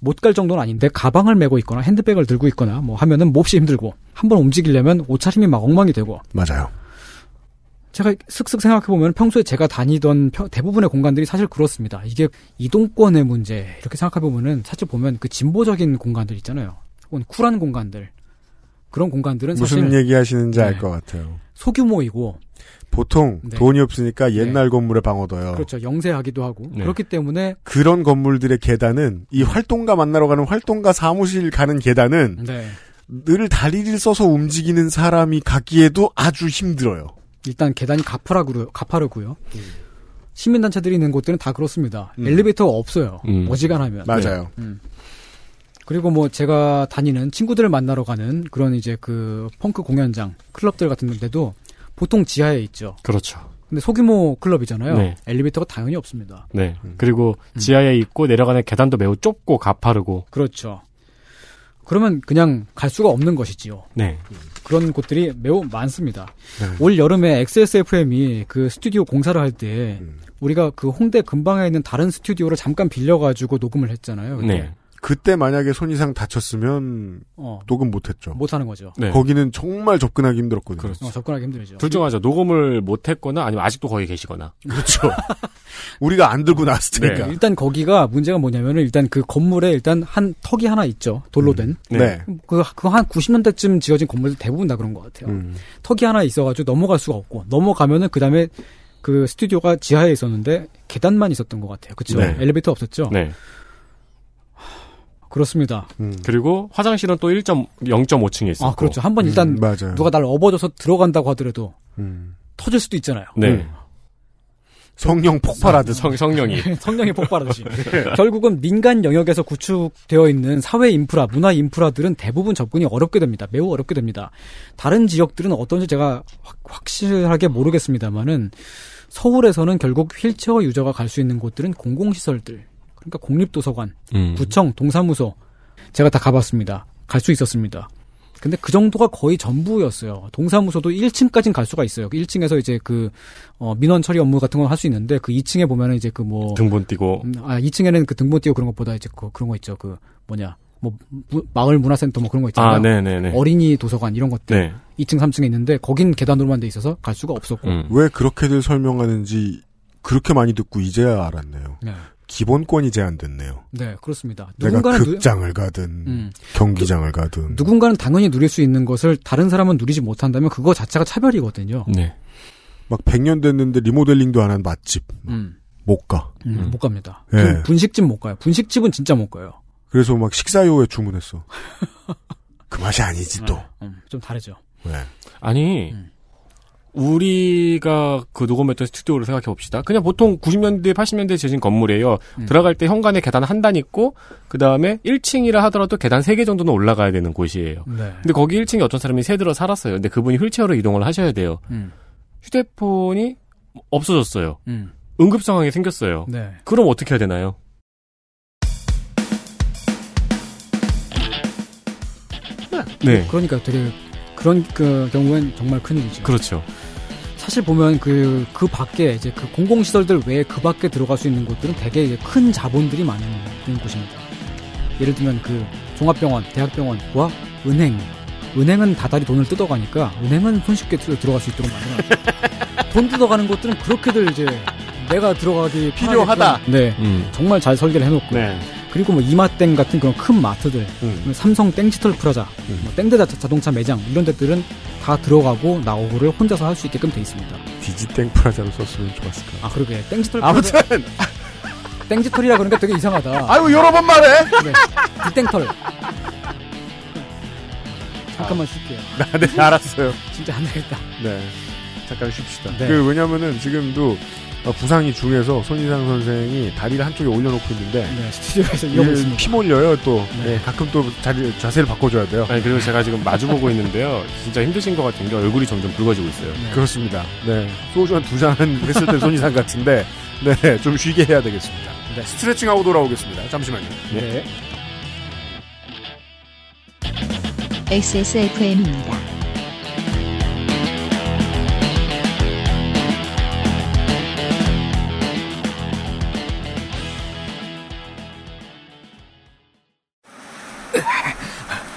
못갈 정도는 아닌데 가방을 메고 있거나 핸드백을 들고 있거나 뭐 하면은 몹시 힘들고 한 번 움직이려면 옷차림이 막 엉망이 되고 맞아요. 제가 슥슥 생각해 보면 평소에 제가 다니던 평- 대부분의 공간들이 사실 그렇습니다. 이게 이동권의 문제 이렇게 생각해 보면은 사실 보면 그 진보적인 공간들 있잖아요. 혹은 쿨한 공간들 그런 공간들은 무슨 사실 얘기 하시는지 알 네. 것 같아요. 소규모이고 보통 네. 돈이 없으니까 옛날 건물에 방 얻어요. 그렇죠 영세하기도 하고 네. 그렇기 때문에 그런 건물들의 계단은 이 활동가 만나러 가는 활동가 사무실 가는 계단은 네늘 다리를 써서 움직이는 사람이 가기에도 아주 힘들어요. 일단 계단이 가파르고요. 가파르고요. 시민단체들이 있는 곳들은 다 그렇습니다. 음. 엘리베이터가 없어요. 음. 어지간하면. 맞아요. 음. 그리고 뭐 제가 다니는 친구들을 만나러 가는 그런 이제 그 펑크 공연장, 클럽들 같은 데도 보통 지하에 있죠. 그렇죠. 근데 소규모 클럽이잖아요. 네. 엘리베이터가 당연히 없습니다. 네. 음. 그리고 지하에 있고 내려가는 계단도 매우 좁고 가파르고. 그렇죠. 그러면 그냥 갈 수가 없는 것이지요. 네. 그런 곳들이 매우 많습니다. 네. 올 여름에 XSFM이 그 스튜디오 공사를 할때 음. 우리가 그 홍대 근방에 있는 다른 스튜디오를 잠깐 빌려가지고 녹음을 했잖아요. 그때. 네. 그때 만약에 손 이상 다쳤으면 어, 녹음 못했죠. 못하는 거죠. 네. 거기는 정말 접근하기 힘들었거든요. 그렇죠. 어, 접근하기 힘들죠. 둘 중 하나죠. 녹음을 못했거나 아니면 아직도 거기 계시거나. 그렇죠. 우리가 안 들고 나왔을 테니까. 네, 일단 거기가 문제가 뭐냐면은 일단 그 건물에 일단 한 턱이 하나 있죠. 돌로 된. 네. 그, 그거 한 90년대쯤 지어진 건물들 대부분 다 그런 것 같아요. 음. 턱이 하나 있어가지고 넘어갈 수가 없고, 넘어가면은 그 다음에 그 스튜디오가 지하에 있었는데 계단만 있었던 것 같아요. 그쵸? 네. 엘리베이터 없었죠? 네. 그렇습니다. 음. 그리고 화장실은 또 1. 0.5층에 있었고. 아, 그렇죠. 한번 일단 음, 맞아요. 누가 날 업어줘서 들어간다고 하더라도 음. 터질 수도 있잖아요. 네. 음. 성령 폭발하듯. 성, 성령이. 성령이 폭발하듯이. 결국은 민간 영역에서 구축되어 있는 사회 인프라, 문화 인프라들은 대부분 접근이 어렵게 됩니다. 매우 어렵게 됩니다. 다른 지역들은 어떤지 제가 확, 확실하게 모르겠습니다만은 서울에서는 결국 휠체어 유저가 갈 수 있는 곳들은 공공시설들, 그러니까 공립도서관, 음. 구청, 동사무소 제가 다 가봤습니다. 갈 수 있었습니다. 근데 그 정도가 거의 전부였어요. 동사무소도 1층까지는 갈 수가 있어요. 1층에서 이제 그 어, 민원 처리 업무 같은 걸할수 있는데 그 2층에 보면은 이제 그 뭐 등본 띄고. 아 2층에는 그 등본 띄고 그런 것보다 이제 그 그런 거 있죠. 그 뭐냐 뭐 무- 마을 문화센터 뭐 그런 거 있잖아요. 아, 네네네. 어린이 도서관 이런 것들 네. 2층 3층에 있는데 거긴 계단으로만 돼 있어서 갈 수가 없었고. 음. 왜 그렇게들 설명하는지 그렇게 많이 듣고 이제야 알았네요. 네. 기본권이 제한됐네요. 네, 그렇습니다. 내가 누군가는 누, 극장을 가든 음, 경기장을 가든 누군가는 당연히 누릴 수 있는 것을 다른 사람은 누리지 못한다면 그거 자체가 차별이거든요. 네. 막 100년 됐는데 리모델링도 안 한 맛집 음, 못 가. 음, 음. 못 갑니다. 예. 분- 분식집 못 가요. 분식집은 진짜 못 가요. 그래서 막 식사요에 주문했어. 그 맛이 아니지 또. 네, 음, 좀 다르죠. 네. 아니, 음. 우리가 그 녹음했던 스튜디오를 생각해 봅시다. 그냥 보통 90년대, 80년대 지어진 건물이에요. 음. 들어갈 때 현관에 계단 한 단 있고, 그 다음에 1층이라 하더라도 계단 3개 정도는 올라가야 되는 곳이에요. 네. 근데 거기 1층에 어떤 사람이 새 들어 살았어요. 근데 그분이 휠체어로 이동을 하셔야 돼요. 음, 휴대폰이 없어졌어요. 음, 응급 상황이 생겼어요. 네. 그럼 어떻게 해야 되나요? 네. 그러니까 되게 그런 그 경우엔 정말 큰일이죠. 그렇죠. 사실 보면 그, 그 밖에 이제 그 공공시설들 외에 그 밖에 들어갈 수 있는 곳들은 되게 이제 큰 자본들이 많은 곳입니다. 예를 들면 그 종합병원, 대학병원과 은행. 은행은 다달이 돈을 뜯어가니까 은행은 손쉽게 들- 들어갈 수 있도록 만들어놨죠. 돈 뜯어가는 곳들은 그렇게들 이제 내가 들어가기 필요하다. 네. 음. 정말 잘 설계를 해놓고. 네. 그리고 뭐 이마땡 같은 그런 큰 마트들, 음. 삼성 땡지털 프라자, 음. 뭐 땡대자 자동차 매장 이런 데들은 다 들어가고 나오고를 혼자서 할 수 있게끔 돼 있습니다. 디지땡 프라자로 썼으면 좋았을 거야. 아 그러게 땡지털 아무튼 프라자, 땡지털이라 그러니까 되게 이상하다. 아유 여러 번 말해. 네, 뒷땡털. 잠깐만 쉴게요. 아, 네 알았어요. 진짜 안 되겠다. 네. 잠깐 쉽시다. 네. 그 왜냐면은 지금도 어, 부상이 중해서 손희상 선생이 다리를 한쪽에 올려놓고 있는데 네, 스튜디오에서 이러고 이 있습니다. 피 몰려요 또. 네. 네, 가끔 또 자리 자세를 바꿔줘야 돼요. 아니, 그리고 제가 지금 마주보고 있는데요. 진짜 힘드신 것 같은 게 얼굴이 점점 붉어지고 있어요. 네. 그렇습니다. 네. 소주 한 두 잔 했을 때 손희상 같은데, 네, 좀 쉬게 해야 되겠습니다. 네. 스트레칭하고 돌아오겠습니다. 잠시만요. 네. XSFM입니다.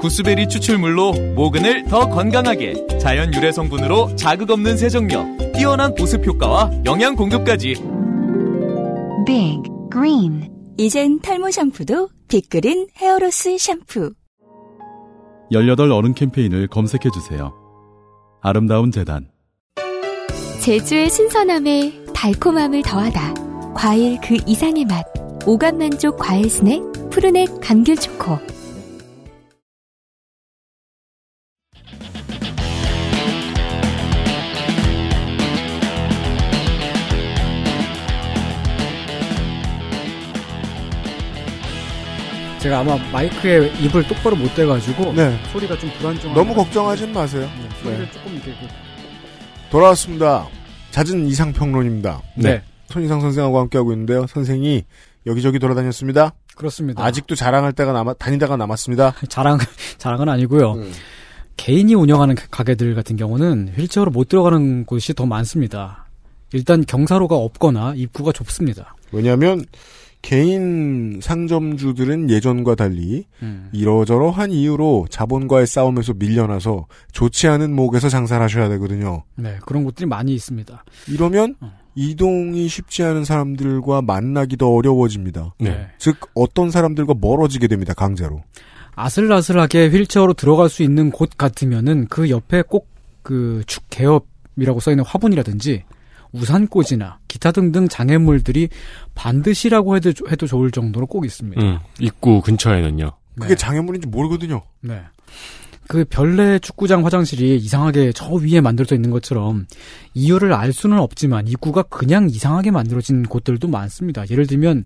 구스베리 추출물로 모근을 더 건강하게 자연 유래 성분으로 자극 없는 세정력 뛰어난 보습 효과와 영양 공급까지 Big Green 이젠 탈모 샴푸도 빅그린 헤어로스 샴푸 18 어른 캠페인을 검색해 주세요. 아름다운 재단. 제주의 신선함에 달콤함을 더하다. 과일 그 이상의 맛. 오감 만족 과일 스낵 푸르넥 감귤 초코. 제가 아마 마이크에 입을 똑바로 못 대가지고 네. 소리가 좀 불안정. 너무 걱정하진 마세요. 네, 소리를 네. 조금 이렇게 그- 돌아왔습니다. 잦은 이상 평론입니다. 네. 손희상 선생하고 함께하고 있는데요. 선생이 여기저기 돌아다녔습니다. 그렇습니다. 아직도 자랑할 때가 남아, 다니다가 남았습니다. 자랑 자랑은 아니고요. 음. 개인이 운영하는 가게들 같은 경우는 휠체어로 못 들어가는 곳이 더 많습니다. 일단 경사로가 없거나 입구가 좁습니다. 왜냐하면 개인 상점주들은 예전과 달리 음. 이러저러한 이유로 자본과의 싸움에서 밀려나서 좋지 않은 목에서 장사를 하셔야 되거든요. 네, 그런 곳들이 많이 있습니다. 이러면 어. 이동이 쉽지 않은 사람들과 만나기 더 어려워집니다. 네. 즉 어떤 사람들과 멀어지게 됩니다. 강제로. 아슬아슬하게 휠체어로 들어갈 수 있는 곳 같으면은 그 옆에 꼭 그 축 개업이라고 써 있는 화분이라든지 우산꽂이나 기타 등등 장애물들이 반드시라고 해도 해도 좋을 정도로 꼭 있습니다. 음, 입구 근처에는요. 그게 장애물인지 모르거든요. 네. 그 별내 축구장 화장실이 이상하게 저 위에 만들어져 있는 것처럼 이유를 알 수는 없지만 입구가 그냥 이상하게 만들어진 곳들도 많습니다. 예를 들면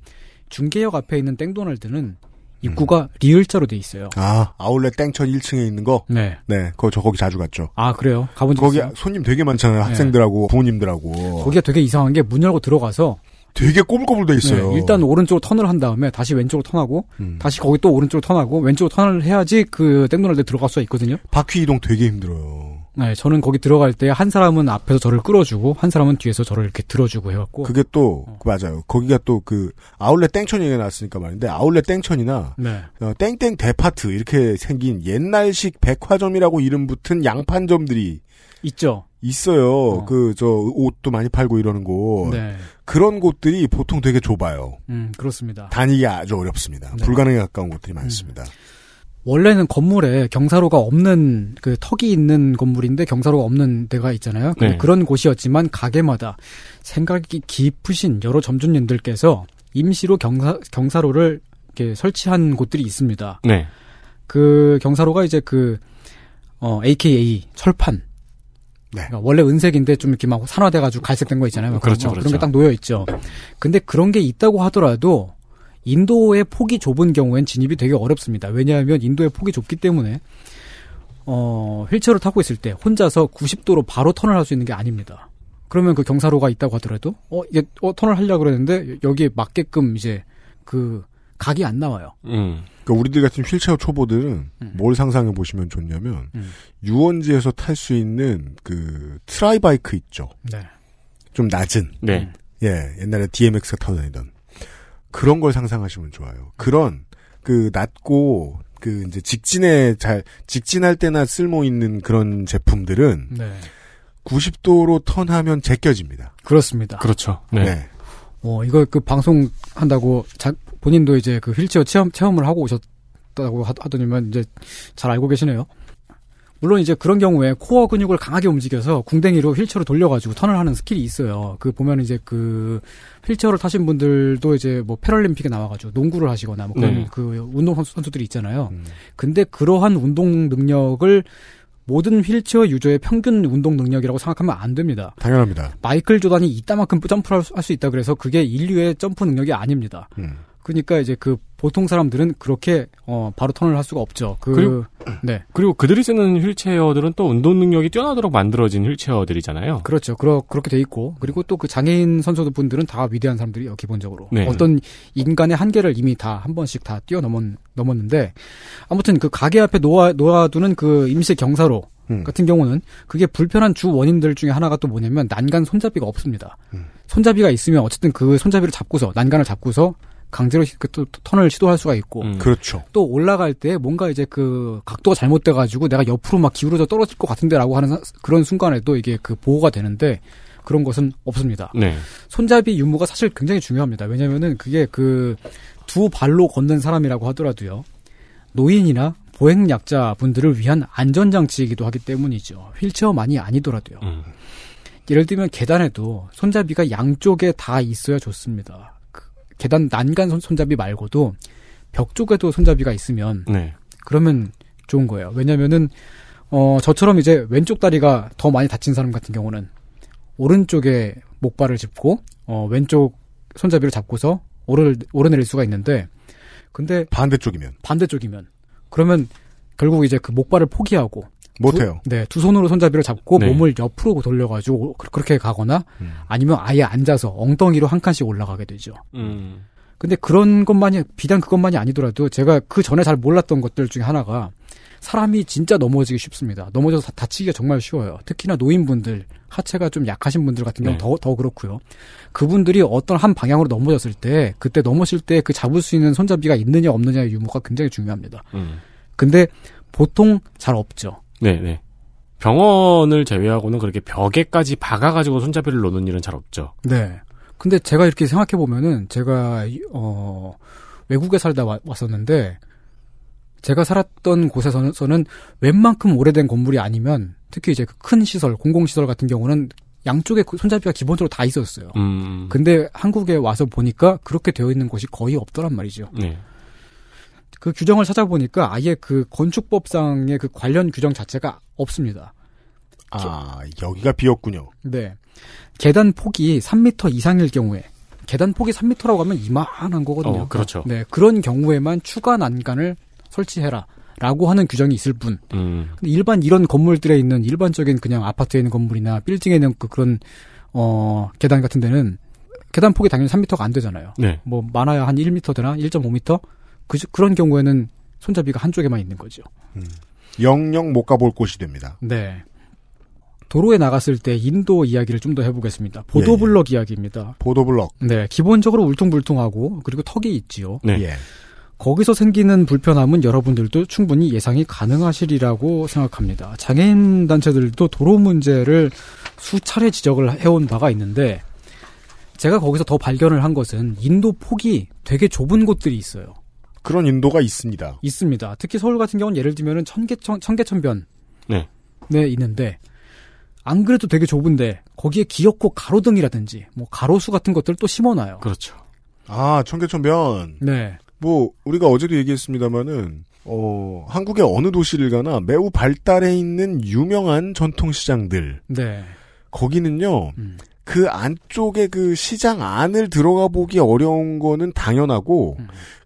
중계역 앞에 있는 땡도널드는 입구가 리을자로 돼 있어요. 아, 아울렛 땡천 1층에 있는 거? 네. 네, 거, 저 거기 자주 갔죠. 아 그래요? 가본 적 거기 있어요? 손님 되게 많잖아요. 학생들하고 부모님들하고. 거기가 되게 이상한 게 문 열고 들어가서 되게 꼬불꼬불 돼 있어요. 네, 일단 오른쪽으로 턴을 한 다음에 다시 왼쪽으로 턴하고 음. 다시 거기 또 오른쪽으로 턴하고 왼쪽으로 턴을 해야지 그 맥도날드 들어갈 수가 있거든요. 바퀴 이동 되게 힘들어요. 네, 저는 거기 들어갈 때 한 사람은 앞에서 저를 끌어주고 한 사람은 뒤에서 저를 이렇게 들어주고 해갖고 그게 또그 맞아요. 거기가 또 그 아울렛 땡천 얘기가 나왔으니까 말인데 아울렛 땡천이나 네. 어, 땡땡 데파트 이렇게 생긴 옛날식 백화점이라고 이름 붙은 양판점들이 있죠. 있어요. 그저 옷도 많이 팔고 이러는 곳. 네. 그런 곳들이 보통 되게 좁아요. 음 그렇습니다. 다니기 아주 어렵습니다. 네. 불가능에 가까운 곳들이 많습니다. 원래는 건물에 경사로가 없는 그 턱이 있는 건물인데 경사로가 없는 데가 있잖아요. 네. 그런 곳이었지만 가게마다 생각이 깊으신 여러 점주님들께서 임시로 경사 경사로를 이렇게 설치한 곳들이 있습니다. 네. 그 경사로가 이제 그 어, AKA 철판. 네. 그러니까 원래 은색인데 좀 이렇게 막 산화돼가지고 갈색된 거 있잖아요. 그렇죠, 그런 거. 그렇죠. 그런 게 딱 놓여 있죠. 근데 그런 게 있다고 하더라도 인도의 폭이 좁은 경우엔 진입이 되게 어렵습니다. 왜냐하면 인도의 폭이 좁기 때문에 어, 휠체어를 타고 있을 때 혼자서 90도로 바로 턴을 할 수 있는 게 아닙니다. 그러면 그 경사로가 있다고 하더라도 어 이게 어 턴을 하려고 그랬는데 여기에 맞게끔 이제 그 각이 안 나와요. 음. 그러니까 우리들 같은 휠체어 초보들은 뭘 상상해 보시면 좋냐면 음. 유원지에서 탈 수 있는 그 tri bike 있죠. 네. 좀 낮은. 네. 예, 옛날에 DMX가 타고 다니던 그런 걸 상상하시면 좋아요. 그런 그 낮고 그 이제 직진에 잘 직진할 때나 쓸모 있는 그런 제품들은 네. 90도로 턴하면 제껴집니다. 그렇습니다. 그렇죠. 네. 네. 어, 이거 그 방송 한다고 자, 본인도 이제 그 휠체어 체험, 체험을 하고 오셨다고 하, 하더니만 이제 잘 알고 계시네요. 물론 이제 그런 경우에 코어 근육을 강하게 움직여서 궁뎅이로 휠체어를 돌려가지고 턴을 하는 skill이 있어요. 그 보면 이제 그 휠체어를 타신 분들도 이제 뭐 패럴림픽에 나와가지고 농구를 하시거나 뭐 그런 네. 그 운동 선수, 선수들이 있잖아요. 근데 그러한 운동 능력을 모든 휠체어 user의 평균 운동 능력이라고 생각하면 안 됩니다. 당연합니다. 마이클 조단이 이따만큼 점프를 할 수 있다 그래서 그게 인류의 점프 능력이 아닙니다. 음. 그러니까 이제 그 보통 사람들은 그렇게 어 바로 턴을 할 수가 없죠. 그 그리고- 네. 그리고 그들이 쓰는 휠체어들은 또 운동 능력이 뛰어나도록 만들어진 휠체어들이잖아요. 그렇죠. 그러, 그렇게 돼 있고 그리고 또 그 장애인 선수분들은 다 위대한 사람들이요 기본적으로 네. 어떤 인간의 한계를 이미 다 한 번씩 다 뛰어넘은 넘었는데 아무튼 그 가게 앞에 놓아 놓아두는 그 임시 경사로 음. 같은 경우는 그게 불편한 주 원인들 중에 하나가 또 뭐냐면 난간 손잡이가 없습니다. 음. 손잡이가 있으면 어쨌든 그 손잡이를 잡고서 난간을 잡고서 강제로 시- 그 또- 또 턴을 시도할 수가 있고 음. 그렇죠. 또 올라갈 때 뭔가 이제 그 각도가 잘못돼 가지고 내가 옆으로 막 기울어져 떨어질 것 같은데라고 하는 사- 그런 순간에도 이게 그 보호가 되는데 그런 것은 없습니다. 네. 손잡이 유무가 사실 굉장히 중요합니다. 왜냐면은 그게 그 두 발로 걷는 사람이라고 하더라도요. 노인이나 보행약자 분들을 위한 안전장치이기도 하기 때문이죠. 휠체어만이 아니더라도요. 음. 예를 들면 계단에도 손잡이가 양쪽에 다 있어야 좋습니다. 그 계단 난간 손, 손잡이 말고도 벽 쪽에도 손잡이가 있으면 네. 그러면 좋은 거예요. 왜냐면은 어 저처럼 이제 왼쪽 다리가 더 많이 다친 사람 같은 경우는 오른쪽에 목발을 짚고 어 왼쪽 손잡이를 잡고서 오를 오르내릴 수가 있는데 근데 반대쪽이면 반대쪽이면 그러면 결국 이제 그 목발을 포기하고 못해요. 두, 네, 두 손으로 손잡이를 잡고 네. 몸을 옆으로 돌려가지고 그- 그렇게 가거나 음. 아니면 아예 앉아서 엉덩이로 한 칸씩 올라가게 되죠. 음. 근데 그런 것만이 비단 그것만이 아니더라도 제가 그 전에 잘 몰랐던 것들 중에 하나가 사람이 진짜 넘어지기 쉽습니다. 넘어져서 다- 다치기가 정말 쉬워요. 특히나 노인분들, 하체가 좀 약하신 분들 같은 경우는 네. 더, 더 그렇고요. 그분들이 어떤 한 방향으로 넘어졌을 때, 그때 넘어질 때 그 잡을 수 있는 손잡이가 있느냐 없느냐의 유무가 굉장히 중요합니다. 음. 근데 보통 잘 없죠. 네, 네. 병원을 제외하고는 그렇게 벽에까지 박아가지고 손잡이를 놓는 일은 잘 없죠. 네. 근데 제가 이렇게 생각해 보면은 제가 이- 어 외국에 살다 와- 왔었는데 제가 살았던 곳에서는 웬만큼 오래된 건물이 아니면 특히 이제 그큰 시설, 공공 시설 같은 경우는 양쪽에 그 손잡이가 기본적으로 다 있었어요. 음. 근데 한국에 와서 보니까 그렇게 되어 있는 곳이 거의 없더란 말이죠. 네. 그 규정을 찾아보니까 아예 그 건축법상의 그 관련 규정 자체가 없습니다. 아 여기가 비었군요. 네. 계단 폭이 3m 이상일 경우에 계단 폭이 3m라고 하면 이만한 거거든요. 어, 그렇죠. 네, 그런 경우에만 추가 난간을 설치해라. 라고 하는 규정이 있을 뿐. 음. 근데 일반 이런 건물들에 있는 일반적인 그냥 아파트에 있는 건물이나 빌딩에 있는 그 그런 어 계단 같은 데는 계단 폭이 당연히 3m가 안 되잖아요. 네. 뭐 많아야 한 1m 되나 1.5m 그 그런 경우에는 손잡이가 한쪽에만 있는 거죠. 영영 못 가볼 곳이 됩니다. 네. 도로에 나갔을 때 인도 이야기를 좀 더 해보겠습니다. 보도블럭 이야기입니다. 보도블럭. 네, 기본적으로 울퉁불퉁하고 그리고 턱이 있지요. 네. 예. 거기서 생기는 불편함은 여러분들도 충분히 예상이 가능하시리라고 생각합니다. 장애인 단체들도 도로 문제를 수차례 지적을 해온 바가 있는데 제가 거기서 더 발견을 한 것은 인도 폭이 되게 좁은 곳들이 있어요. 그런 인도가 있습니다. 있습니다. 특히 서울 같은 경우는 예를 들면은 청계천, 청계천변. 네. 네, 있는데, 안 그래도 되게 좁은데, 거기에 기어코 가로등이라든지, 뭐, 가로수 같은 것들을 또 심어놔요. 그렇죠. 아, 청계천변. 네. 뭐, 우리가 어제도 얘기했습니다마는, 어, 한국의 어느 도시를 가나 매우 발달해 있는 유명한 전통 시장들. 네. 거기는요, 그 안쪽에 그 시장 안을 들어가 보기 어려운 거는 당연하고,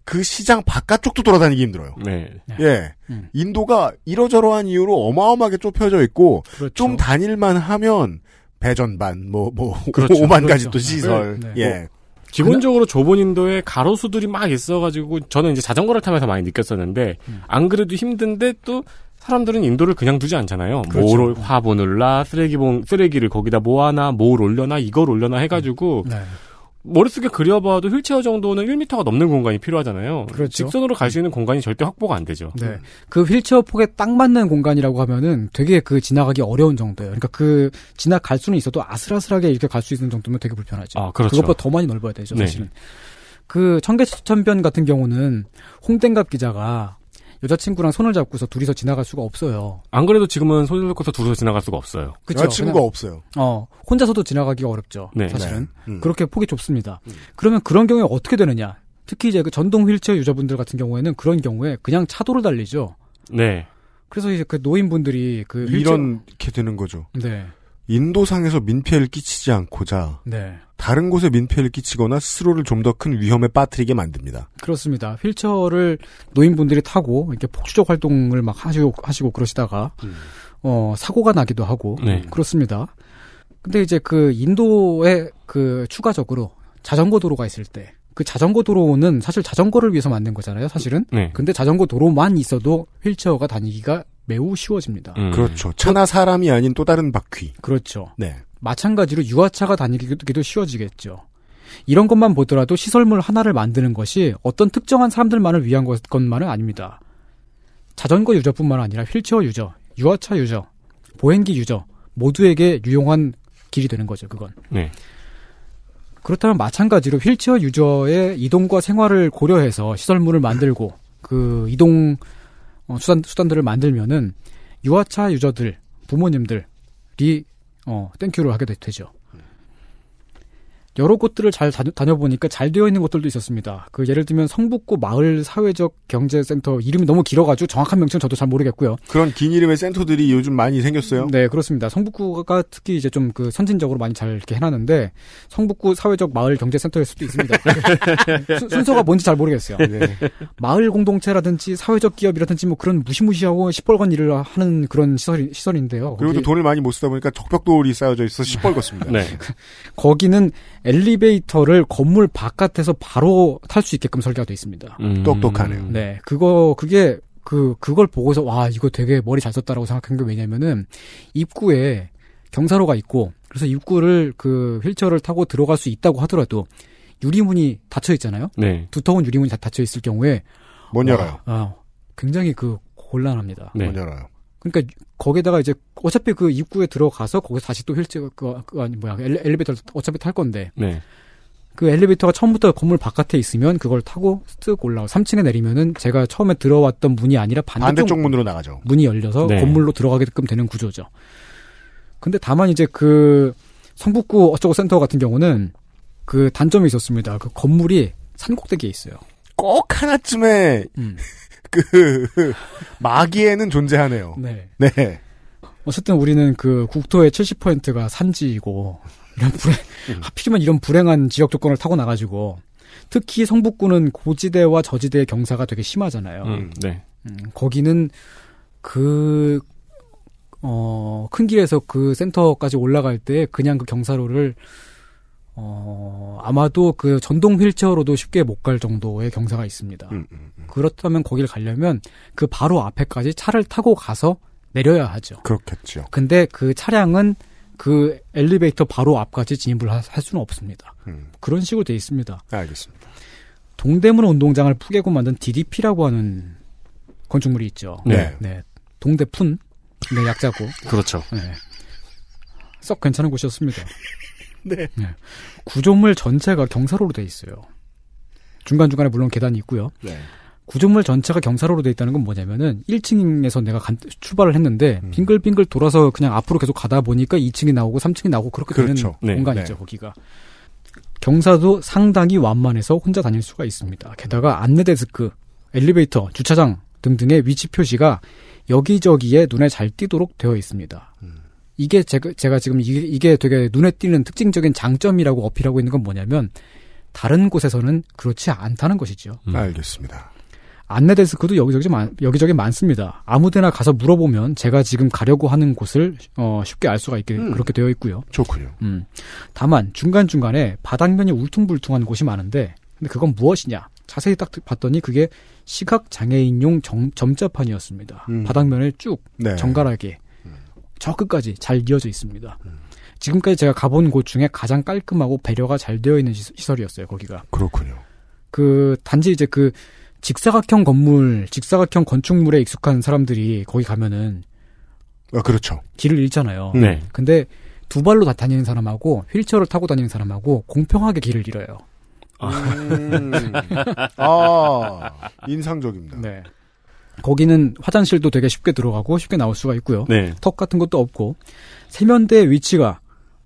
그 시장 바깥쪽도 돌아다니기 힘들어요. 네. 예. 인도가 이러저러한 이유로 어마어마하게 좁혀져 있고, 그렇죠. 좀 다닐만 하면, 배전반, 뭐, 뭐, 그렇죠. 오만 가지 그렇죠. 또 시설. 네, 네. 예. 기본적으로 좁은 인도에 가로수들이 막 있어가지고 저는 이제 자전거를 타면서 많이 느꼈었는데 음. 안 그래도 힘든데 또 사람들은 인도를 그냥 두지 않잖아요. 그렇죠. 뭐를 화분을 놔 쓰레기봉 쓰레기를 거기다 모아놔 뭘 올려놔 이걸 올려놔 해가지고 네. 머릿속에 그려봐도 휠체어 정도는 1m가 넘는 공간이 필요하잖아요. 그렇죠. 직선으로 갈 수 있는 공간이 절대 확보가 안 되죠. 네. 그 휠체어 폭에 딱 맞는 공간이라고 하면은 되게 그 지나가기 어려운 정도예요. 그러니까 그 지나갈 수는 있어도 아슬아슬하게 이렇게 갈 수 있는 정도면 되게 불편하죠. 아, 그렇죠. 그것보다 더 많이 넓어야 되죠, 네. 사실은. 그 청계천변 같은 경우는 홍땡갑 기자가 여자친구랑 손을 잡고서 둘이서 지나갈 수가 없어요. 안 그래도 지금은 손을 놓고서 둘이서 지나갈 수가 없어요. 그쵸? 여자친구가 그냥- 없어요. 어, 혼자서도 지나가기가 어렵죠. 네. 사실은. 네. 음. 그렇게 폭이 좁습니다. 그러면 그런 경우에 어떻게 되느냐? 특히 이제 그 전동 휠체어 유저분들 같은 경우에는 그런 경우에 그냥 차도를 달리죠. 네. 그래서 이제 그 노인분들이 그 휠체어- 이렇게 되는 거죠. 네. 인도상에서 민폐를 끼치지 않고자 네. 다른 곳에 민폐를 끼치거나 스스로를 좀 더 큰 위험에 빠뜨리게 만듭니다. 그렇습니다. 휠체어를 노인분들이 타고 이렇게 폭주적 활동을 막 하시고 하시고 그러시다가 어 사고가 나기도 하고 네. 그렇습니다. 근데 이제 그 인도에 그 추가적으로 자전거 도로가 있을 때 그 자전거 도로는 사실 자전거를 위해서 만든 거잖아요, 사실은. 네. 근데 자전거 도로만 있어도 휠체어가 다니기가 매우 쉬워집니다. 음. 그렇죠. 차나 사람이 아닌 또 다른 바퀴. 그렇죠. 네. 마찬가지로 유아차가 다니기도 쉬워지겠죠. 이런 것만 보더라도 시설물 하나를 만드는 것이 어떤 특정한 사람들만을 위한 것- 것만은 아닙니다. 자전거 user뿐만 아니라 휠체어 유저, 유아차 유저, 보행기 유저 모두에게 유용한 길이 되는 거죠. 그건. 네. 그렇다면 마찬가지로 휠체어 user의 이동과 생활을 고려해서 시설물을 만들고 그 이동 어, 수단 수단들을 만들면은 유아차 user들 부모님들이 어 thank you를 하게 되- 되죠. 여러 곳들을 잘 다녀, 다녀보니까 잘 되어 있는 곳들도 있었습니다. 그 예를 들면 성북구 마을 사회적 경제센터 이름이 너무 길어가지고 정확한 명칭은 저도 잘 모르겠고요. 그런 긴 이름의 센터들이 요즘 많이 생겼어요. 네, 그렇습니다. 성북구가 특히 이제 좀 그 선진적으로 많이 잘 이렇게 해놨는데 성북구 사회적 마을 경제센터일 수도 있습니다. 순- 순서가 뭔지 잘 모르겠어요. 네. 마을 공동체라든지 사회적 기업이라든지 뭐 그런 무시무시하고 시뻘건 일을 하는 그런 시설 시설인데요. 그리고 또 돈을 많이 못 쓰다 보니까 적벽돌이 쌓여져 있어서 시뻘겋습니다. 네. 거기는 엘리베이터를 건물 바깥에서 바로 탈 수 있게끔 설계가 되어 있습니다. 음. 똑똑하네요. 네, 그거 그게 그 그걸 보고서 와 이거 되게 머리 잘 썼다라고 생각한 게 왜냐면은 입구에 경사로가 있고 그래서 입구를 그 휠체어를 타고 들어갈 수 있다고 하더라도 유리문이 닫혀 있잖아요. 네. 두터운 유리문이 다 닫혀 있을 경우에 못 열어요. 아, 굉장히 그 곤란합니다. 네. 못 열어요. 그러니까 거기다가 이제 어차피 그 입구에 들어가서 거기서 다시 또 휠체어 그, 그 아니 뭐야 엘리, 엘리베이터를 어차피 탈 건데 네. 그 엘리베이터가 처음부터 건물 바깥에 있으면 그걸 타고 쓱 올라가 3층에 내리면은 제가 처음에 들어왔던 문이 아니라 반대쪽, 반대쪽 문으로 나가죠. 문이 열려서 네. 건물로 들어가게끔 되는 구조죠. 근데 다만 이제 그 성북구 어쩌고 센터 같은 경우는 그 단점이 있었습니다. 그 건물이 산꼭대기에 있어요. 꼭 하나쯤에 음. 그 마기에는 존재하네요. 네. 네. 어쨌든 우리는 그 국토의 70%가 산지이고 이런 불행, 하필이면 이런 불행한 지역 조건을 타고 나가지고 특히 성북구는 고지대와 저지대의 경사가 되게 심하잖아요. 음, 네. 음, 거기는 그, 어, 큰 길에서 그 센터까지 올라갈 때 그냥 그 경사로를, 어, 아마도 그 전동 휠체어로도 쉽게 못 갈 정도의 경사가 있습니다. 음, 음, 음. 그렇다면 거기를 가려면 그 바로 앞에까지 차를 타고 가서 내려야 하죠. 그렇겠죠. 근데 그 차량은 그 엘리베이터 바로 앞까지 진입을 하- 할 수는 없습니다. 음, 그런 식으로 돼 있습니다. 알겠습니다. 동대문 운동장을 푸개고 만든 DDP라고 하는 건축물이 있죠. 네. 네. 동대푼. 네, 약자고. 그렇죠. 네. 썩 괜찮은 곳이었습니다. 네. 구조물 전체가 경사로로 돼 있어요. 중간중간에 물론 계단이 있고요. 네. 구조물 전체가 경사로로 돼 있다는 건 뭐냐면은 1층에서 내가 간- 출발을 했는데 음. 빙글빙글 돌아서 그냥 앞으로 계속 가다 보니까 2층이 나오고 3층이 나오고 그렇게 그렇죠. 되는 네. 공간이죠, 네. 거기가. 경사도 상당히 완만해서 혼자 다닐 수가 있습니다. 게다가 안내 데스크, 엘리베이터, 주차장 등등의 위치 표시가 여기저기에 눈에 잘 띄도록 되어 있습니다. 음. 이게 제가, 제가 지금 이게, 이게 되게 눈에 띄는 특징적인 장점이라고 어필하고 있는 건 뭐냐면 다른 곳에서는 그렇지 않다는 것이죠. 음. 알겠습니다. 안내 데스크도 여기저기 많, 여기저기 많습니다. 아무데나 가서 물어보면 제가 지금 가려고 하는 곳을 어, 쉽게 알 수가 있게 음. 그렇게 되어 있고요. 좋군요. 음. 다만 중간 중간에 바닥면이 울퉁불퉁한 곳이 많은데 근데 그건 무엇이냐? 자세히 딱 봤더니 그게 시각 장애인용 정- 점자판이었습니다. 음. 바닥면에 쭉 네. 정갈하게 음. 저 끝까지 잘 이어져 있습니다. 지금까지 제가 가본 곳 중에 가장 깔끔하고 배려가 잘 되어 있는 시- 시설이었어요. 거기가. 그렇군요. 그 단지 이제 그 직사각형 건물, 직사각형 건축물에 익숙한 사람들이 거기 가면은 아, 그렇죠. 길을 잃잖아요. 네. 근데 두 발로 다 다니는 사람하고 휠체어를 타고 다니는 사람하고 공평하게 길을 잃어요. 음. 아, 인상적입니다. 네. 거기는 화장실도 되게 쉽게 들어가고 쉽게 나올 수가 있고요. 네. 턱 같은 것도 없고 세면대 위치가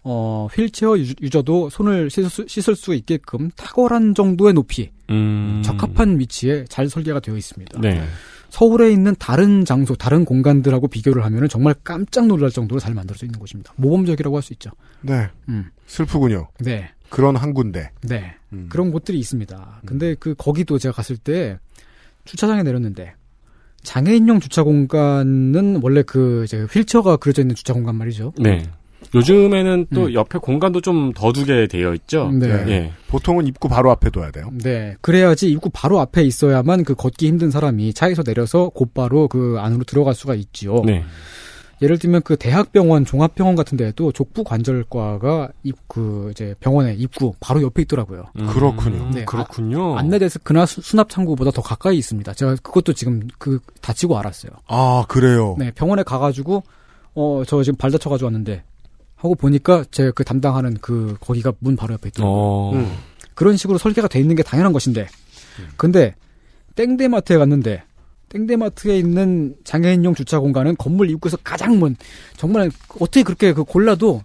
어 휠체어 유- 유저도 손을 씻을 수, 씻을 수 있게끔 탁월한 정도의 높이, 음. 적합한 위치에 잘 설계가 되어 있습니다. 네. 서울에 있는 다른 장소, 다른 공간들하고 비교를 하면 정말 깜짝 놀랄 정도로 잘 만들어져 있는 곳입니다. 모범적이라고 할 수 있죠. 네. 음. 슬프군요. 네. 그런 한 군데. 네. 음. 그런 곳들이 있습니다. 근데 그 거기도 제가 갔을 때 주차장에 내렸는데 장애인용 주차 공간은 원래 그 이제 휠체어가 그려져 있는 주차 공간 말이죠. 네. 요즘에는 또 음. 옆에 공간도 좀 더 두게 되어 있죠. 네. 예. 보통은 입구 바로 앞에 둬야 돼요. 네. 그래야지 입구 바로 앞에 있어야만 그 걷기 힘든 사람이 차에서 내려서 곧바로 그 안으로 들어갈 수가 있지요. 네. 예를 들면 그 대학병원, 종합병원 같은 데에도 족부 관절과가 입 그 이제 병원의 입구 바로 옆에 있더라고요. 그렇군요. 네, 그렇군요. 안내 데스크나 수- 수납 창구보다 더 가까이 있습니다. 제가 그것도 지금 그 다치고 알았어요. 아, 그래요. 네, 병원에 가가지고 어 저 지금 발 다쳐가지고 왔는데 하고 보니까 제 그 담당하는 그 거기가 문 바로 옆에 있더라고요. 어. 음. 그런 식으로 설계가 돼 있는 게 당연한 것인데, 근데 땡대마트에 갔는데 땡대마트에 있는 장애인용 주차 공간은 건물 입구에서 가장 먼 정말 어떻게 그렇게 그 골라도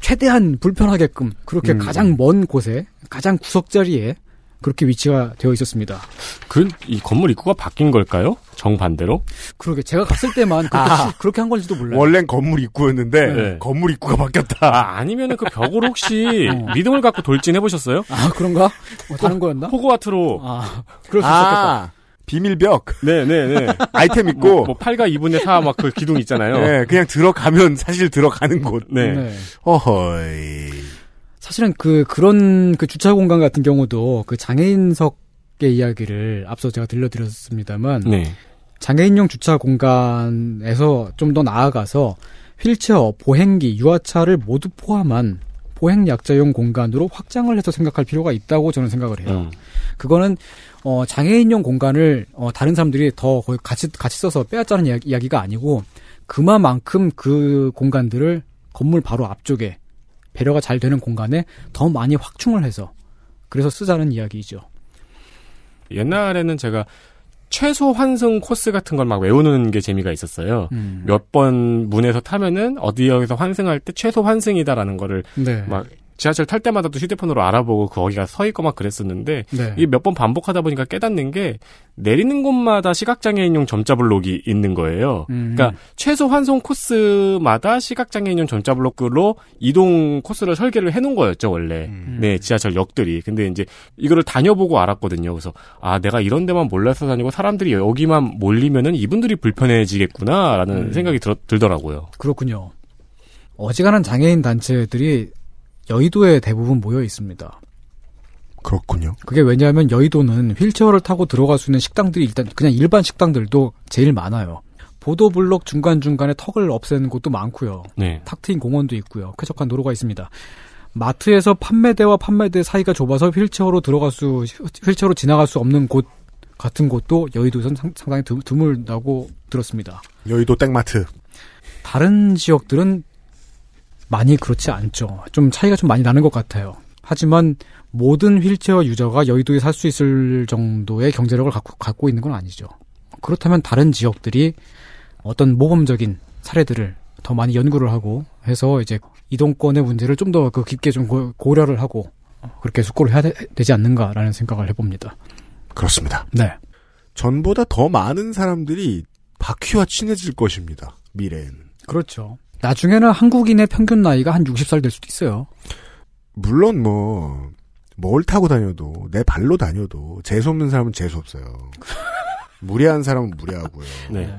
최대한 불편하게끔 그렇게 음. 가장 먼 곳에 가장 구석 자리에 그렇게 위치가 되어 있었습니다. 그, 이 건물 입구가 바뀐 걸까요? 정반대로? 그러게 제가 갔을 때만 그렇게, 아. 그렇게 한 건지도 몰라요. 원래는 건물 입구였는데 네. 건물 입구가 바뀌었다. 아, 아니면은 그 벽을 혹시 어. 믿음을 갖고 돌진해 보셨어요? 아 그런가? 어, 다른 거였나? 호그와트로. 아 그럴 수 있었겠다. 아, 비밀벽. 네네네. 아이템 있고. 뭐, 뭐 8과 2분의 4 막 그 기둥 있잖아요. 네, 그냥 들어가면 사실 들어가는 곳. 네. 네. 어허이. 사실은 그 그런 그 주차 공간 같은 경우도 그 장애인석의 이야기를 앞서 제가 들려드렸습니다만 네. 장애인용 주차 공간에서 좀 더 나아가서 휠체어, 보행기, 유아차를 모두 포함한 보행 약자용 공간으로 확장을 해서 생각할 필요가 있다고 저는 생각을 해요. 음. 그거는 어 장애인용 공간을 어 다른 사람들이 더 거의 같이 같이 써서 빼앗자는 이야기, 이야기가 아니고 그만큼 그 공간들을 건물 바로 앞쪽에 배려가 잘 되는 공간에 더 많이 확충을 해서 그래서 쓰자는 이야기이죠. 옛날에는 제가 최소 환승 코스 같은 걸 막 외우는 게 재미가 있었어요. 음. 몇번 문에서 타면은 어디에서 환승할 때 최소 환승이다라는 거를 네. 막 지하철 탈 때마다 또 휴대폰으로 알아보고 거기가 서 있고 막 그랬었는데 네. 이게 몇 번 반복하다 보니까 깨닫는 게 내리는 곳마다 시각장애인용 점자 블록이 있는 거예요. 음. 그러니까 최소 환송 코스마다 시각장애인용 점자 블록으로 이동 코스를 설계를 해놓은 거였죠 원래. 음. 네 지하철 역들이. 근데 이제 이거를 다녀보고 알았거든요. 그래서 아 내가 이런 데만 몰라서 다니고 사람들이 여기만 몰리면은 이분들이 불편해지겠구나라는 음. 생각이 들, 들더라고요. 그렇군요. 어지간한 장애인 단체들이 여의도에 대부분 모여 있습니다. 그렇군요. 그게 왜냐하면 여의도는 휠체어를 타고 들어갈 수 있는 식당들이 일단 그냥 일반 식당들도 제일 많아요. 보도블록 중간중간에 턱을 없애는 곳도 많고요. 네. 탁 트인 공원도 있고요. 쾌적한 도로가 있습니다. 마트에서 판매대와 판매대 사이가 좁아서 휠체어로 들어갈 수, 휠체어로 지나갈 수 없는 곳 같은 곳도 여의도에서는 상, 상당히 드, 드물다고 들었습니다. 여의도 땡마트. 다른 지역들은 많이 그렇지 않죠. 좀 차이가 좀 많이 나는 것 같아요. 하지만 모든 휠체어 유저가 여의도에 살 수 있을 정도의 경제력을 갖고, 갖고 있는 건 아니죠. 그렇다면 다른 지역들이 어떤 모범적인 사례들을 더 많이 연구를 하고 해서 이제 이동권의 문제를 좀 더 그 깊게 좀 고- 고려를 하고 그렇게 숙고를 해야 되, 지 않는가라는 생각을 해봅니다. 그렇습니다. 네. 전보다 더 많은 사람들이 바퀴와 친해질 것입니다. 미래엔. 그렇죠. 나중에는 한국인의 평균 나이가 한 60살 될 수도 있어요. 물론 뭐, 뭘 타고 다녀도, 내 발로 다녀도, 재수없는 사람은 재수없어요. 무례한 사람은 무례하고요. 네.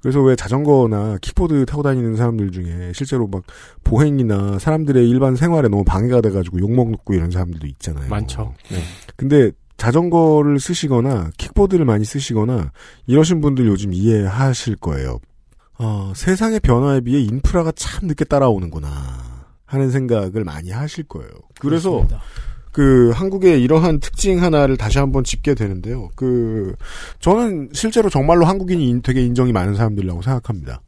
그래서 왜 자전거나 킥보드 타고 다니는 사람들 중에 실제로 막 보행이나 사람들의 일반 생활에 너무 방해가 돼가지고 욕먹고 이런 사람들도 있잖아요. 많죠. 네. 근데 자전거를 쓰시거나 킥보드를 많이 쓰시거나 이러신 분들 요즘 이해하실 거예요. 어, 세상의 변화에 비해 인프라가 참 늦게 따라오는구나 하는 생각을 많이 하실 거예요. 그래서 그렇습니다. 그 한국의 이러한 특징 하나를 다시 한번 짚게 되는데요. 그 저는 실제로 정말로 한국인이 인- 되게 인정이 많은 사람들이라고 생각합니다.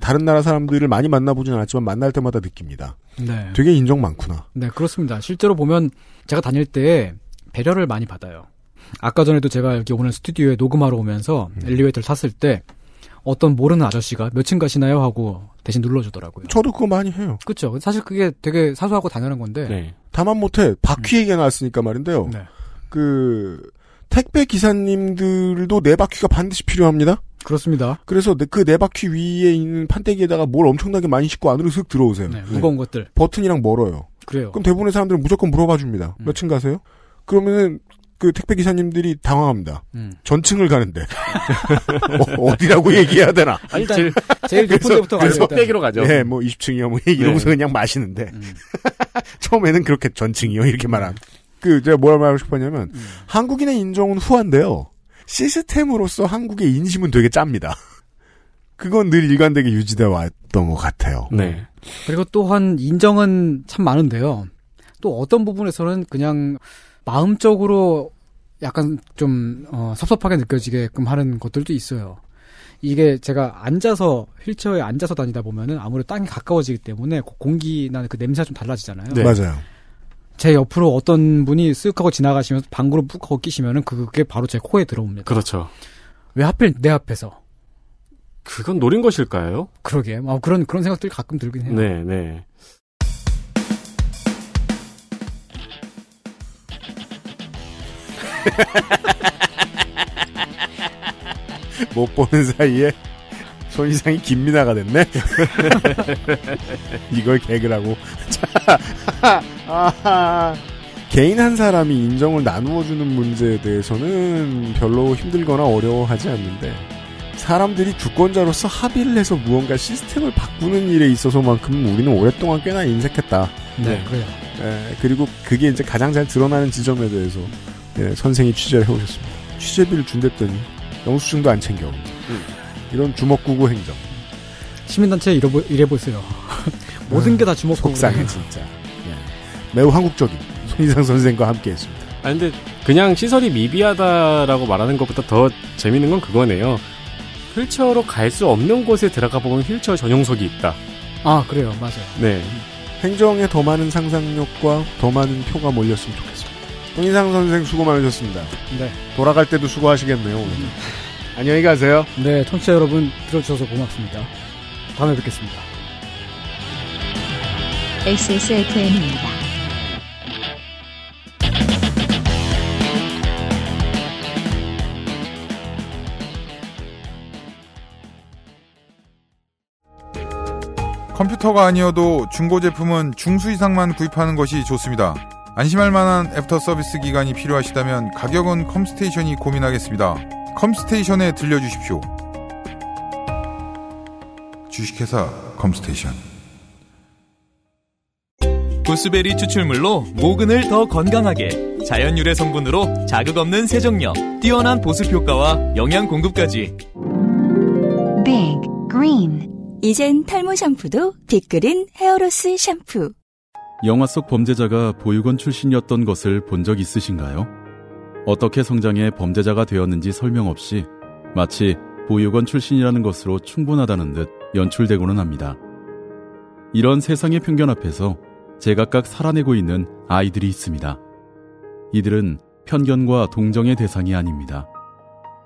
다른 나라 사람들을 많이 만나보진 않았지만 만날 때마다 느낍니다. 네. 되게 인정 많구나. 네, 그렇습니다. 실제로 보면 제가 다닐 때 배려를 많이 받아요. 아까 전에도 제가 여기 오늘 스튜디오에 녹음하러 오면서 엘리베이터를 탔을 때 어떤 모르는 아저씨가 몇 층 가시나요? 하고 대신 눌러주더라고요. 저도 그거 많이 해요. 그렇죠. 사실 그게 되게 사소하고 당연한 건데. 네. 다만 못해 바퀴 얘기가 나왔으니까 말인데요. 네. 그 택배 기사님들도 네 바퀴가 반드시 필요합니다. 그렇습니다. 그래서 그 네 바퀴 위에 있는 판때기에다가 뭘 엄청나게 많이 싣고 안으로 슥 들어오세요. 네, 무거운 것들. 버튼이랑 멀어요. 그래요. 그럼 대부분의 사람들은 무조건 물어봐 줍니다. 몇층 가세요? 그러면은 그 택배 기사님들이 당황합니다. 음. 전층을 가는데 어, 디라고 얘기해야 되나? 아니, 일단 제일, 제일 높은 데부터 일단. 빼기로 가죠. 네, 뭐 20층이요, 뭐 이러고서 네. 그냥 마시는데 음. 처음에는 그렇게 전층이요 이렇게 말한. 그 제가 뭐라 말하고 싶었냐면 음. 한국인의 인정은 후한데요. 시스템으로서 한국의 인심은 되게 짭니다. 그건 늘 일관되게 유지돼 왔던 것 같아요. 네. 그리고 또한 인정은 참 많은데요. 또 어떤 부분에서는 그냥 마음적으로 약간 좀 어, 섭섭하게 느껴지게끔 하는 것들도 있어요. 이게 제가 앉아서 휠체어에 앉아서 다니다 보면은 아무래도 땅이 가까워지기 때문에 고- 공기나 그 냄새가 좀 달라지잖아요. 네. 맞아요. 제 옆으로 어떤 분이 쓱 하고 지나가시면서 방구를 푹 하고 끼시면은 그게 바로 제 코에 들어옵니다. 그렇죠. 왜 하필 내 앞에서? 그건 노린 것일까요? 그러게. 아, 그런 그런 생각들이 가끔 들긴 해요. 네, 네. 못 보는 사이에 손이상이 김민아가 됐네. 이걸 개그라고. 자. 개인 한 사람이 인정을 나누어주는 문제에 대해서는 별로 힘들거나 어려워하지 않는데 사람들이 주권자로서 합의를 해서 무언가 시스템을 바꾸는 일에 있어서만큼 우리는 오랫동안 꽤나 인색했다. 네, 그래요. 예, 그리고 그게 이제 가장 잘 드러나는 지점에 대해서 예, 선생이 취재를 해오셨습니다. 취재비를 준댔더니 영수증도 안 챙겨오고 이런 주먹구구 행정 시민단체 이래, 이래보세요. 모든 게 다 주먹 속상해 진짜 예. 매우 한국적인 손희상 선생과 함께했습니다. 아 근데 그냥 시설이 미비하다라고 말하는 것보다 더 재밌는 건 그거네요. 휠체어로 갈 수 없는 곳에 들어가 보면 휠체어 전용석이 있다. 아 그래요, 맞아요. 네. 행정에 더 많은 상상력과 더 많은 표가 몰렸으면 좋겠습니 홍인상 선생 수고 많으셨습니다. 네. 돌아갈 때도 수고하시겠네요, 오늘. 음. 안녕히 가세요. 네, 청취자 여러분 들어주셔서 고맙습니다. 다음에 뵙겠습니다. XSFM입니다. 컴퓨터가 아니어도 중고 제품은 중수 이상만 구입하는 것이 좋습니다. 안심할 만한 애프터 서비스 기간이 필요하시다면 가격은 컴스테이션이 고민하겠습니다. 컴스테이션에 들려주십시오. 주식회사 컴스테이션. 구스베리 추출물로 모근을 더 건강하게 자연 유래 성분으로 자극 없는 세정력, 뛰어난 보습 효과와 영양 공급까지. Big Green 이젠 탈모 샴푸도 빅그린 hair loss 샴푸 영화 속 범죄자가 보육원 출신이었던 것을 본 적 있으신가요? 어떻게 성장해 범죄자가 되었는지 설명 없이 마치 보육원 출신이라는 것으로 충분하다는 듯 연출되고는 합니다. 이런 세상의 편견 앞에서 제각각 살아내고 있는 아이들이 있습니다. 이들은 편견과 동정의 대상이 아닙니다.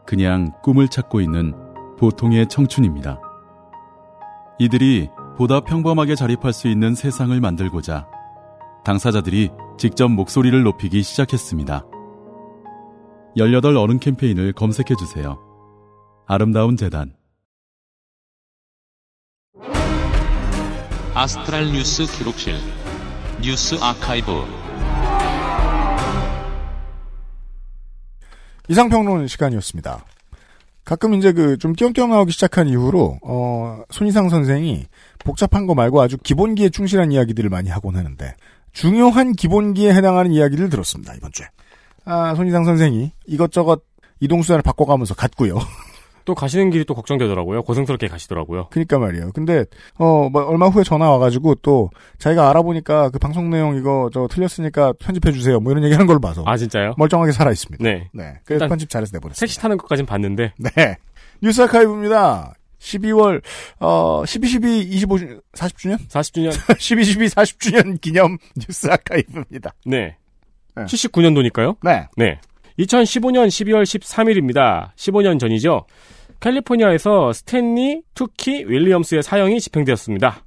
그냥 꿈을 찾고 있는 보통의 청춘입니다. 이들이 보다 평범하게 자립할 수 있는 세상을 만들고자 당사자들이 직접 목소리를 높이기 시작했습니다. 18 어른 캠페인을 검색해 주세요. 아름다운 재단 아스트랄 뉴스 기록실 뉴스 아카이브 이상평론 시간이었습니다. 가끔 이제 그 좀 띄엄띄엄 나오기 시작한 이후로 어 손희상 선생이 복잡한 거 말고 아주 기본기에 충실한 이야기들을 많이 하곤 하는데 중요한 기본기에 해당하는 이야기를 들었습니다 이번 주에. 아 손희상 선생이 이것저것 이동 수단을 바꿔가면서 갔고요. 또 가시는 길이 또 걱정되더라고요. 고생스럽게 가시더라고요. 그니까 말이에요. 근데 어뭐 얼마 후에 전화 와가지고 또 자기가 알아보니까 그 방송 내용 이거 저 틀렸으니까 편집해 주세요. 뭐 이런 얘기하는 걸 봐서 아 진짜요? 멀쩡하게 살아 있습니다. 네. 네. 그래서 편집 잘해서 내버렸어요. 택시 타는 것까진 봤는데 네. 뉴스 아카이브입니다. 12월 어 12, 12, 25 40주년? 40주년 12, 12, 40주년 기념 뉴스 archive입니다. 네. 네. 79년도니까요. 네. 네. 2015년 12월 13일입니다. 15년 전이죠. 캘리포니아에서 스탠리 투키 윌리엄스의 사형이 집행되었습니다.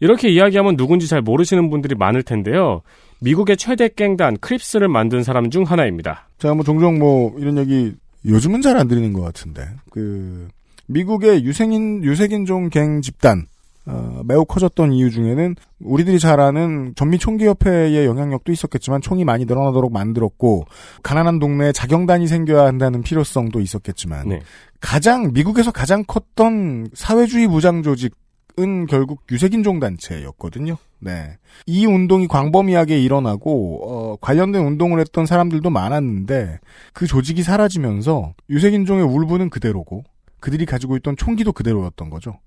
이렇게 이야기하면 누군지 잘 모르시는 분들이 많을 텐데요. 미국의 최대 갱단 크립스를 만든 사람 중 하나입니다. 제가 뭐 종종 뭐 이런 얘기 요즘은 잘안 드리는 것 같은데 그 미국의 유생인 유색인종 갱 집단 어, 매우 커졌던 이유 중에는 우리들이 잘 아는 전미 총기협회의 영향력도 있었겠지만 총이 많이 늘어나도록 만들었고 가난한 동네에 자경단이 생겨야 한다는 필요성도 있었겠지만 네. 가장 미국에서 가장 컸던 사회주의 무장 조직은 결국 유색인종 단체였거든요. 네. 이 운동이 광범위하게 일어나고 어, 관련된 운동을 했던 사람들도 많았는데 그 조직이 사라지면서 유색인종의 울분은 그대로고 그들이 가지고 있던 총기도 그대로였던 거죠.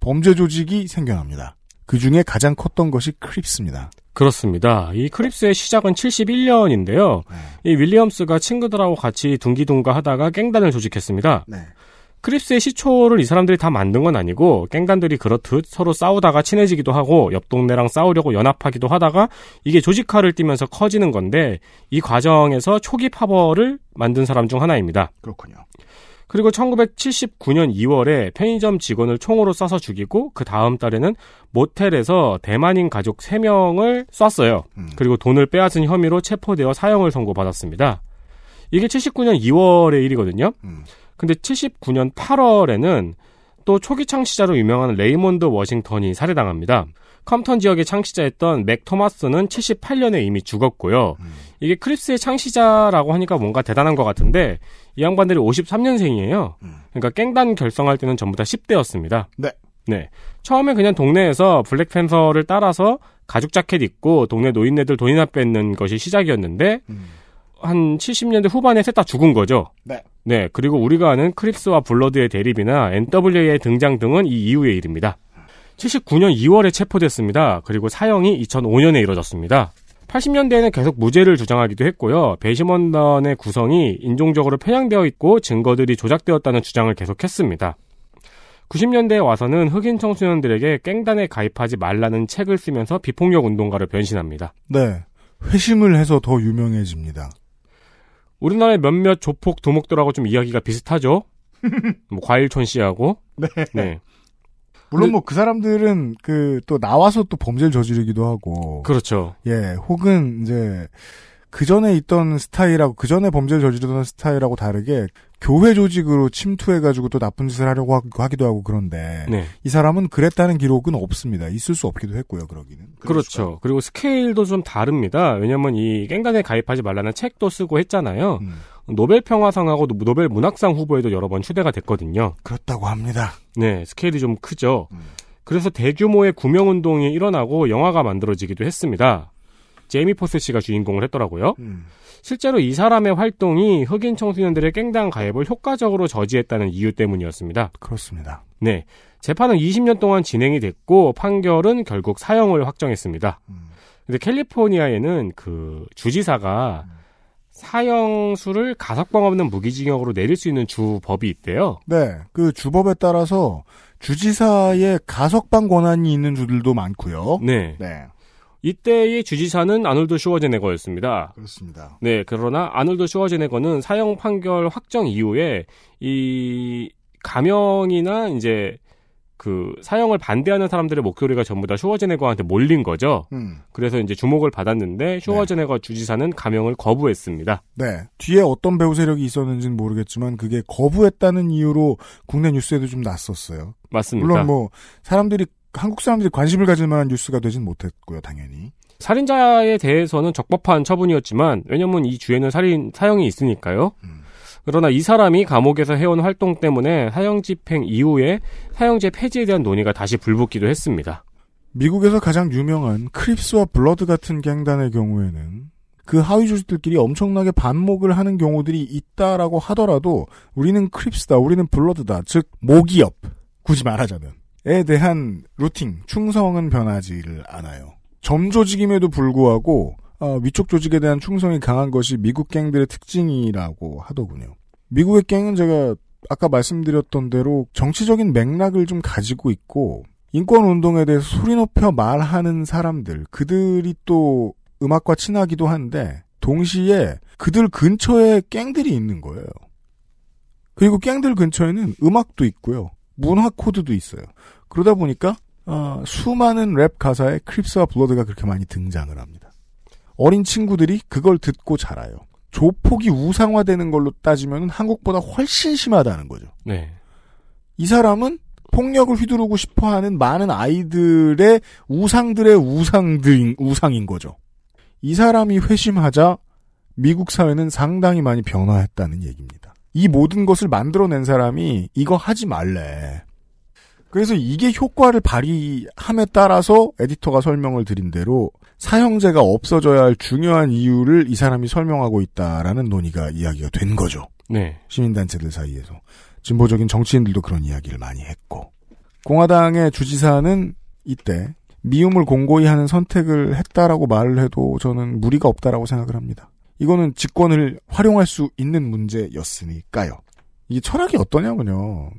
범죄 조직이 생겨납니다. 그 중에 가장 컸던 것이 크립스입니다. 그렇습니다. 이 크립스의 시작은 71년인데요. 이 윌리엄스가 친구들하고 같이 둥기둥가 하다가 갱단을 조직했습니다. 네. 크립스의 시초를 이 사람들이 다 만든 건 아니고 갱단들이 그렇듯 서로 싸우다가 친해지기도 하고 옆 동네랑 싸우려고 연합하기도 하다가 이게 조직화를 띠면서 커지는 건데 이 과정에서 초기 파벌을 만든 사람 중 하나입니다. 그렇군요. 그리고 1979년 2월에 편의점 직원을 총으로 쏴서 죽이고 그 다음 달에는 모텔에서 대만인 가족 3명을 쐈어요. 그리고 돈을 빼앗은 혐의로 체포되어 사형을 선고받았습니다. 이게 79년 2월의 일이거든요. 근데 79년 8월에는 또 초기 창시자로 유명한 레이몬드 워싱턴이 살해당합니다. 컴턴 지역의 창시자였던 맥 토마스는 78년에 이미 죽었고요. 이게 크립스의 창시자라고 하니까 뭔가 대단한 것 같은데 이 양반들이 53년생이에요. 그러니까 깽단 결성할 때는 전부 다 10대였습니다. 네. 네. 처음에 그냥 동네에서 블랙팬서를 따라서 가죽 자켓 입고 동네 노인네들 돈이나 뺏는 것이 시작이었는데 한 70년대 후반에 셋 다 죽은 거죠. 네. 네. 그리고 우리가 아는 크립스와 블러드의 대립이나 NWA의 등장 등은 이 이후의 일입니다. 79년 2월에 체포됐습니다. 그리고 사형이 2005년에 이뤄졌습니다. 80년대에는 계속 무죄를 주장하기도 했고요. 배심원단의 구성이 인종적으로 편향되어 있고 증거들이 조작되었다는 주장을 계속했습니다. 90년대에 와서는 흑인 청소년들에게 깽단에 가입하지 말라는 책을 쓰면서 비폭력 운동가로 변신합니다. 네. 회심을 해서 더 유명해집니다. 우리나라의 몇몇 조폭 도목들하고 좀 이야기가 비슷하죠. 뭐 과일촌 씨하고. 네. 네. 물론 뭐 그 사람들은 그 또 나와서 또 범죄를 저지르기도 하고. 그렇죠. 예, 혹은 이제 그 전에 있던 스타일하고 그 전에 범죄를 저지르던 스타일하고 다르게 교회 조직으로 침투해가지고 또 나쁜 짓을 하려고 하기도 하고 그런데 네. 이 사람은 그랬다는 기록은 없습니다. 있을 수 없기도 했고요. 그러기는. 그렇죠. 그리고 스케일도 좀 다릅니다. 왜냐면 이 깽단에 가입하지 말라는 책도 쓰고 했잖아요. 음. 노벨 평화상하고 노벨 문학상 후보에도 여러 번 추대가 됐거든요. 그렇다고 합니다. 네, 스케일이 좀 크죠. 그래서 대규모의 구명 운동이 일어나고 영화가 만들어지기도 했습니다. 제이미 폭스 씨가 주인공을 했더라고요. 음. 실제로 이 사람의 활동이 흑인 청소년들의 깽단 가입을 효과적으로 저지했다는 이유 때문이었습니다. 그렇습니다. 네. 재판은 20년 동안 진행이 됐고 판결은 결국 사형을 확정했습니다. 근데 캘리포니아에는 그 주지사가 사형수를 가석방 없는 무기징역으로 내릴 수 있는 주법이 있대요. 네, 그 주법에 따라서 주지사의 가석방 권한이 있는 주들도 많고요. 네. 네. 이때의 주지사는 아놀드 슈워제네거였습니다. 그렇습니다. 네, 그러나 아놀드 슈워제네거는 사형 판결 확정 이후에 이 가명이나 이제 그 사형을 반대하는 사람들의 목소리가 전부 다 슈워제네거한테 몰린 거죠. 음. 그래서 이제 주목을 받았는데 슈워제네거 주지사는 가명을 거부했습니다. 네. 뒤에 어떤 배우 세력이 있었는지는 모르겠지만 그게 거부했다는 이유로 국내 뉴스에도 좀 났었어요. 맞습니다. 물론 뭐 사람들이 한국 사람들이 관심을 가질 만한 뉴스가 되진 못했고요, 당연히. 살인자에 대해서는 적법한 처분이었지만 왜냐면 이 주에는 살인 사형이 있으니까요. 그러나 이 사람이 감옥에서 해온 활동 때문에 사형 집행 이후에 사형제 폐지에 대한 논의가 다시 불붙기도 했습니다. 미국에서 가장 유명한 크립스와 블러드 같은 갱단의 경우에는 그 하위 조직들끼리 엄청나게 반목을 하는 경우들이 있다라고 하더라도 우리는 크립스다, 우리는 블러드다, 즉 모기업 굳이 말하자면 에 대한 rooting, 충성은 변하지를 않아요. 점 조직임에도 불구하고 어, 위쪽 조직에 대한 충성이 강한 것이 미국 갱들의 특징이라고 하더군요. 미국의 갱은 제가 아까 말씀드렸던 대로 정치적인 맥락을 좀 가지고 있고 인권 운동에 대해서 소리 높여 말하는 사람들 그들이 또 음악과 친하기도 한데 동시에 그들 근처에 갱들이 있는 거예요. 그리고 갱들 근처에는 음악도 있고요. 문화 코드도 있어요. 그러다 보니까 어, 수많은 랩 가사에 크립스와 블러드가 그렇게 많이 등장을 합니다. 어린 친구들이 그걸 듣고 자라요. 조폭이 우상화되는 걸로 따지면 한국보다 훨씬 심하다는 거죠. 네. 이 사람은 폭력을 휘두르고 싶어 하는 많은 아이들의 우상들의 우상들인 우상인 거죠. 이 사람이 회심하자 미국 사회는 상당히 많이 변화했다는 얘기입니다. 이 모든 것을 만들어낸 사람이 이거 하지 말래. 그래서 이게 효과를 발휘함에 따라서 에디터가 설명을 드린 대로 사형제가 없어져야 할 중요한 이유를 이 사람이 설명하고 있다라는 논의가 이야기가 된 거죠. 네. 시민단체들 사이에서. 진보적인 정치인들도 그런 이야기를 많이 했고. 공화당의 주지사는 이때 미움을 공고히 하는 선택을 했다라고 말을 해도 저는 무리가 없다라고 생각을 합니다. 이거는 직권을 활용할 수 있는 문제였으니까요. 이게 철학이 어떠냐면요.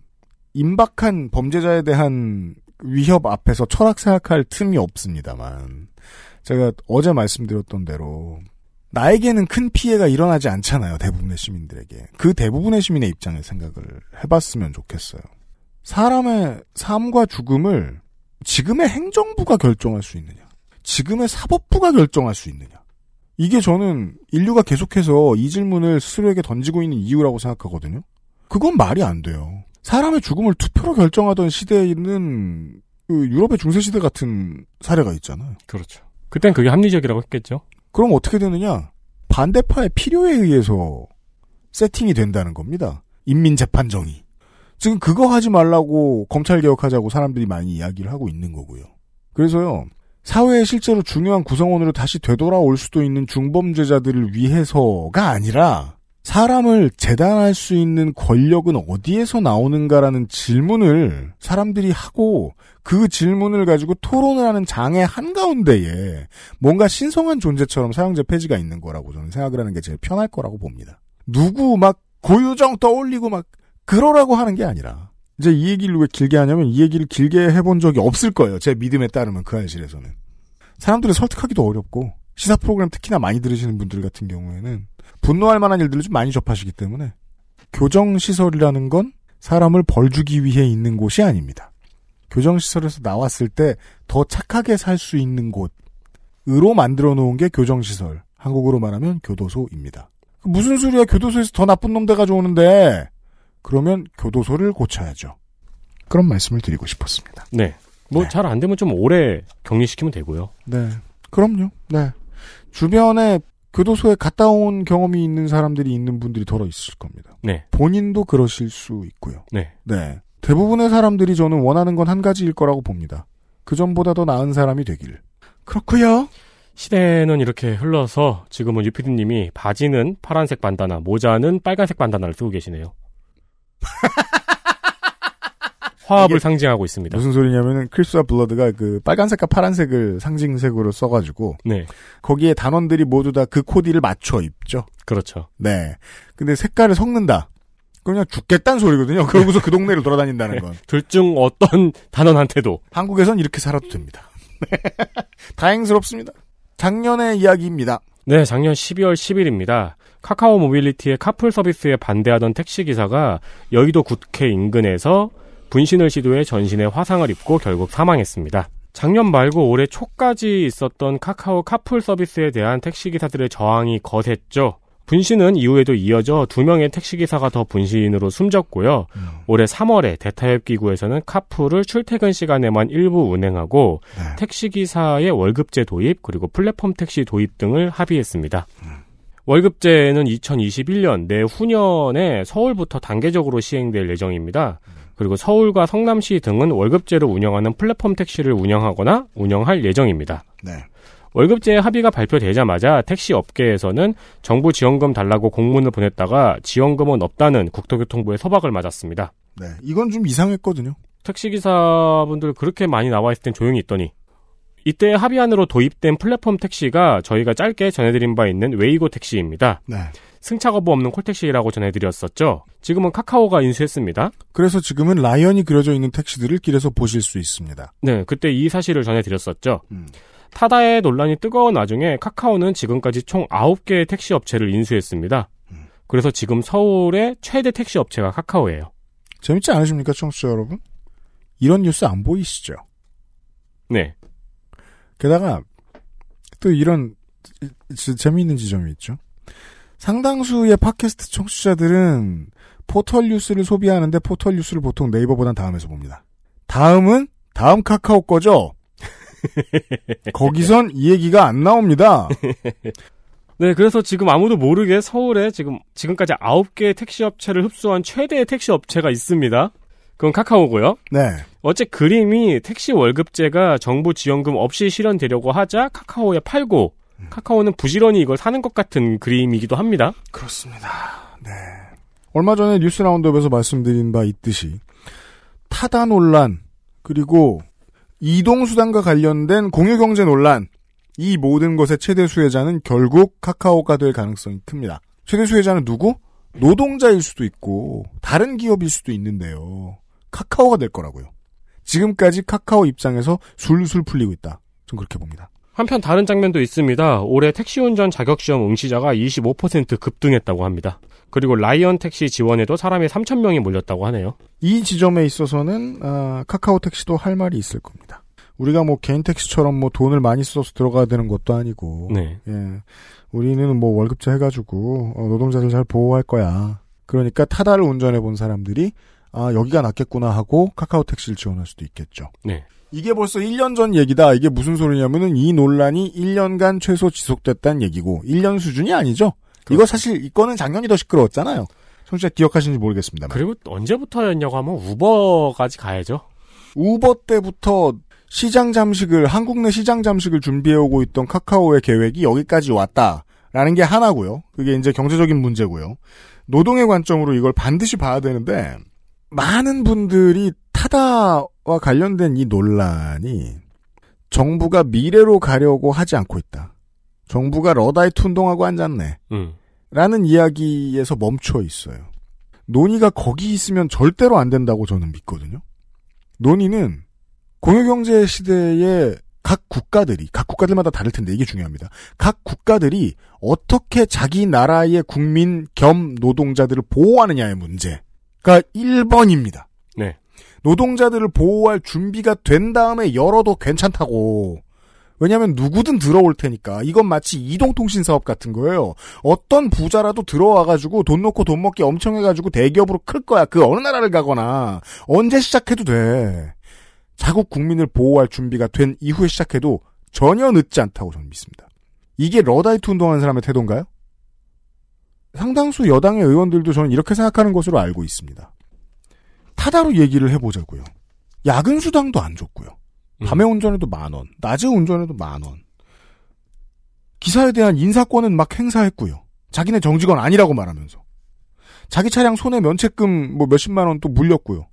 임박한 범죄자에 대한 위협 앞에서 철학 생각할 틈이 없습니다만 제가 어제 말씀드렸던 대로 나에게는 큰 피해가 일어나지 않잖아요. 대부분의 시민들에게. 그 대부분의 시민의 입장에 생각을 해봤으면 좋겠어요. 사람의 삶과 죽음을 지금의 행정부가 결정할 수 있느냐. 지금의 사법부가 결정할 수 있느냐. 이게 저는 인류가 계속해서 이 질문을 스스로에게 던지고 있는 이유라고 생각하거든요. 그건 말이 안 돼요. 사람의 죽음을 투표로 결정하던 시대에는 그 유럽의 중세시대 같은 사례가 있잖아요. 그렇죠. 그땐 그게 합리적이라고 했겠죠. 그럼 어떻게 되느냐? 반대파의 필요에 의해서 세팅이 된다는 겁니다. 인민재판정이. 지금 그거 하지 말라고 검찰개혁하자고 사람들이 많이 이야기를 하고 있는 거고요. 그래서요, 사회에 실제로 중요한 구성원으로 다시 되돌아올 수도 있는 중범죄자들을 위해서가 아니라 사람을 재단할 수 있는 권력은 어디에서 나오는가라는 질문을 사람들이 하고 그 질문을 가지고 토론을 하는 장의 한가운데에 뭔가 신성한 존재처럼 사형제 폐지가 있는 거라고 저는 생각을 하는 게 제일 편할 거라고 봅니다. 누구 막 고유정 떠올리고 막 그러라고 하는 게 아니라 이제 이 얘기를 왜 길게 하냐면 이 얘기를 길게 해본 적이 없을 거예요. 제 믿음에 따르면 그 현실에서는. 사람들을 설득하기도 어렵고 시사 프로그램 특히나 많이 들으시는 분들 같은 경우에는 분노할 만한 일들을 좀 많이 접하시기 때문에 교정시설이라는 건 사람을 벌주기 위해 있는 곳이 아닙니다. 교정시설에서 나왔을 때 더 착하게 살 수 있는 곳으로 만들어 놓은 게 교정시설 한국으로 말하면 교도소입니다. 무슨 소리야 교도소에서 더 나쁜 놈 돼가지고 오는데 그러면 교도소를 고쳐야죠. 그런 말씀을 드리고 싶었습니다. 네. 뭐 잘안 되면 좀 오래 격리시키면 되고요. 네. 그럼요. 네. 주변에 교도소에 갔다 온 경험이 있는 사람들이 있는 분들이 더러 있을 겁니다. 네. 본인도 그러실 수 있고요. 네. 네. 대부분의 사람들이 저는 원하는 건 한 가지일 거라고 봅니다. 그 전보다 더 나은 사람이 되길. 그렇고요. 시대는 이렇게 흘러서 지금은 유피디님이 바지는 파란색 반다나, 모자는 빨간색 반다나를 쓰고 계시네요. 화합을 상징하고 있습니다. 무슨 소리냐면은 크립스와 블러드가 그 빨간색과 파란색을 상징색으로 써가지고 네. 거기에 단원들이 모두 다 그 코디를 맞춰 입죠. 그렇죠. 네. 근데 색깔을 섞는다. 그냥 죽겠다는 소리거든요. 그러고서 그 동네를 돌아다닌다는 건. 둘 중 어떤 단원한테도 한국에선 이렇게 살아도 됩니다. 네. 다행스럽습니다. 작년의 이야기입니다. 네, 작년 12월 10일입니다. 카카오 모빌리티의 카풀 서비스에 반대하던 택시 기사가 여의도 국회 인근에서 분신을 시도해 전신에 화상을 입고 결국 사망했습니다. 작년 말고 올해 초까지 있었던 카카오 카풀 서비스에 대한 택시기사들의 저항이 거셌죠. 분신은 이후에도 이어져 두 명의 택시기사가 더 분신으로 숨졌고요. 음. 올해 3월에 대타협기구에서는 카풀을 출퇴근 시간에만 일부 운행하고 네. 택시기사의 월급제 도입 그리고 플랫폼 택시 도입 등을 합의했습니다. 음. 월급제는 2021년 내후년에 서울부터 단계적으로 시행될 예정입니다. 그리고 서울과 성남시 등은 월급제로 운영하는 플랫폼 택시를 운영하거나 운영할 예정입니다. 네. 월급제 합의가 발표되자마자 택시 업계에서는 정부 지원금 달라고 공문을 보냈다가 지원금은 없다는 국토교통부의 서박을 맞았습니다. 네. 이건 좀 이상했거든요. 택시기사분들 그렇게 많이 나와 있을 땐 조용히 있더니 이때 합의안으로 도입된 플랫폼 택시가 저희가 짧게 전해드린 바 있는 웨이고 택시입니다. 네. 승차 거부 없는 콜택시라고 전해드렸었죠. 지금은 카카오가 인수했습니다. 그래서 지금은 라이언이 그려져 있는 택시들을 길에서 보실 수 있습니다. 네, 그때 이 사실을 전해드렸었죠. 음. 타다의 논란이 뜨거운 와중에 카카오는 지금까지 총 9개의 택시 업체를 인수했습니다. 그래서 지금 서울의 최대 택시 업체가 카카오예요. 재밌지 않으십니까, 청취자 여러분? 이런 뉴스 안 보이시죠? 네. 게다가 또 이런 지- 재미있는 지점이 있죠. 상당수의 팟캐스트 청취자들은 포털 뉴스를 소비하는데 포털 뉴스를 보통 네이버보단 다음에서 봅니다. 다음은 다음 카카오 거죠. 거기선 이 얘기가 안 나옵니다. 네, 그래서 지금 아무도 모르게 서울에 지금, 지금까지 9개의 택시 업체를 흡수한 최대의 택시 업체가 있습니다. 그건 카카오고요. 네. 어째 그림이 택시 월급제가 정부 지원금 없이 실현되려고 하자 카카오에 팔고 카카오는 부지런히 이걸 사는 것 같은 그림이기도 합니다. 그렇습니다. 네. 얼마 전에 뉴스 라운드업에서 말씀드린 바 있듯이 타다 논란 그리고 이동 수단과 관련된 공유 경제 논란 이 모든 것의 최대 수혜자는 결국 카카오가 될 가능성이 큽니다. 최대 수혜자는 누구? 노동자일 수도 있고 다른 기업일 수도 있는데요. 카카오가 될 거라고요. 지금까지 카카오 입장에서 술술 풀리고 있다. 좀 그렇게 봅니다. 한편 다른 장면도 있습니다. 올해 택시운전 자격시험 응시자가 25% 급등했다고 합니다. 그리고 라이언 택시 지원에도 사람이 3,000명이 몰렸다고 하네요. 이 지점에 있어서는 아, 카카오 택시도 할 말이 있을 겁니다. 우리가 뭐 개인 택시처럼 뭐 돈을 많이 써서 들어가야 되는 것도 아니고, 네. 예, 우리는 뭐 월급제 해가지고 어, 노동자들 잘 보호할 거야. 그러니까 타다를 운전해 본 사람들이 아 여기가 낫겠구나 하고 카카오 택시를 지원할 수도 있겠죠. 네. 이게 벌써 1년 전 얘기다. 이게 무슨 소리냐면은 이 논란이 1년간 최소 지속됐다는 얘기고 1년 수준이 아니죠. 이거 사실 이거는 작년이 더 시끄러웠잖아요. 청취자 기억하시는지 모르겠습니다. 그리고 언제부터였냐고 하면 우버까지 가야죠. 우버 때부터 시장 잠식을 한국 내 시장 잠식을 준비해 오고 있던 카카오의 계획이 여기까지 왔다라는 게 하나고요. 그게 이제 경제적인 문제고요. 노동의 관점으로 이걸 반드시 봐야 되는데 많은 분들이 타다와 관련된 이 논란이 정부가 미래로 가려고 하지 않고 있다. 정부가 러다이트 운동하고 앉았네. 음. 라는 이야기에서 멈춰 있어요. 논의가 거기 있으면 절대로 안 된다고 저는 믿거든요. 논의는 공유경제 시대에 각 국가들이, 각 국가들마다 다를 텐데 이게 중요합니다. 각 국가들이 어떻게 자기 나라의 국민 겸 노동자들을 보호하느냐의 문제가 1번입니다. 네. 노동자들을 보호할 준비가 된 다음에 열어도 괜찮다고. 왜냐하면 누구든 들어올 테니까 이건 마치 이동통신 사업 같은 거예요. 어떤 부자라도 들어와가지고 돈 넣고 돈 먹기 엄청 해가지고 대기업으로 클 거야. 그 어느 나라를 가거나 언제 시작해도 돼. 자국 국민을 보호할 준비가 된 이후에 시작해도 전혀 늦지 않다고 저는 믿습니다. 이게 러다이트 운동하는 사람의 태도인가요? 상당수 여당의 의원들도 저는 이렇게 생각하는 것으로 알고 있습니다. 타다로 얘기를 해보자고요. 야근 수당도 안 줬고요. 밤에 운전해도 만 원, 낮에 운전해도 만 원. 기사에 대한 인사권은 막 행사했고요. 자기네 정직원 아니라고 말하면서. 자기 차량 손해 면책금 뭐 몇십만 원 또 물렸고요.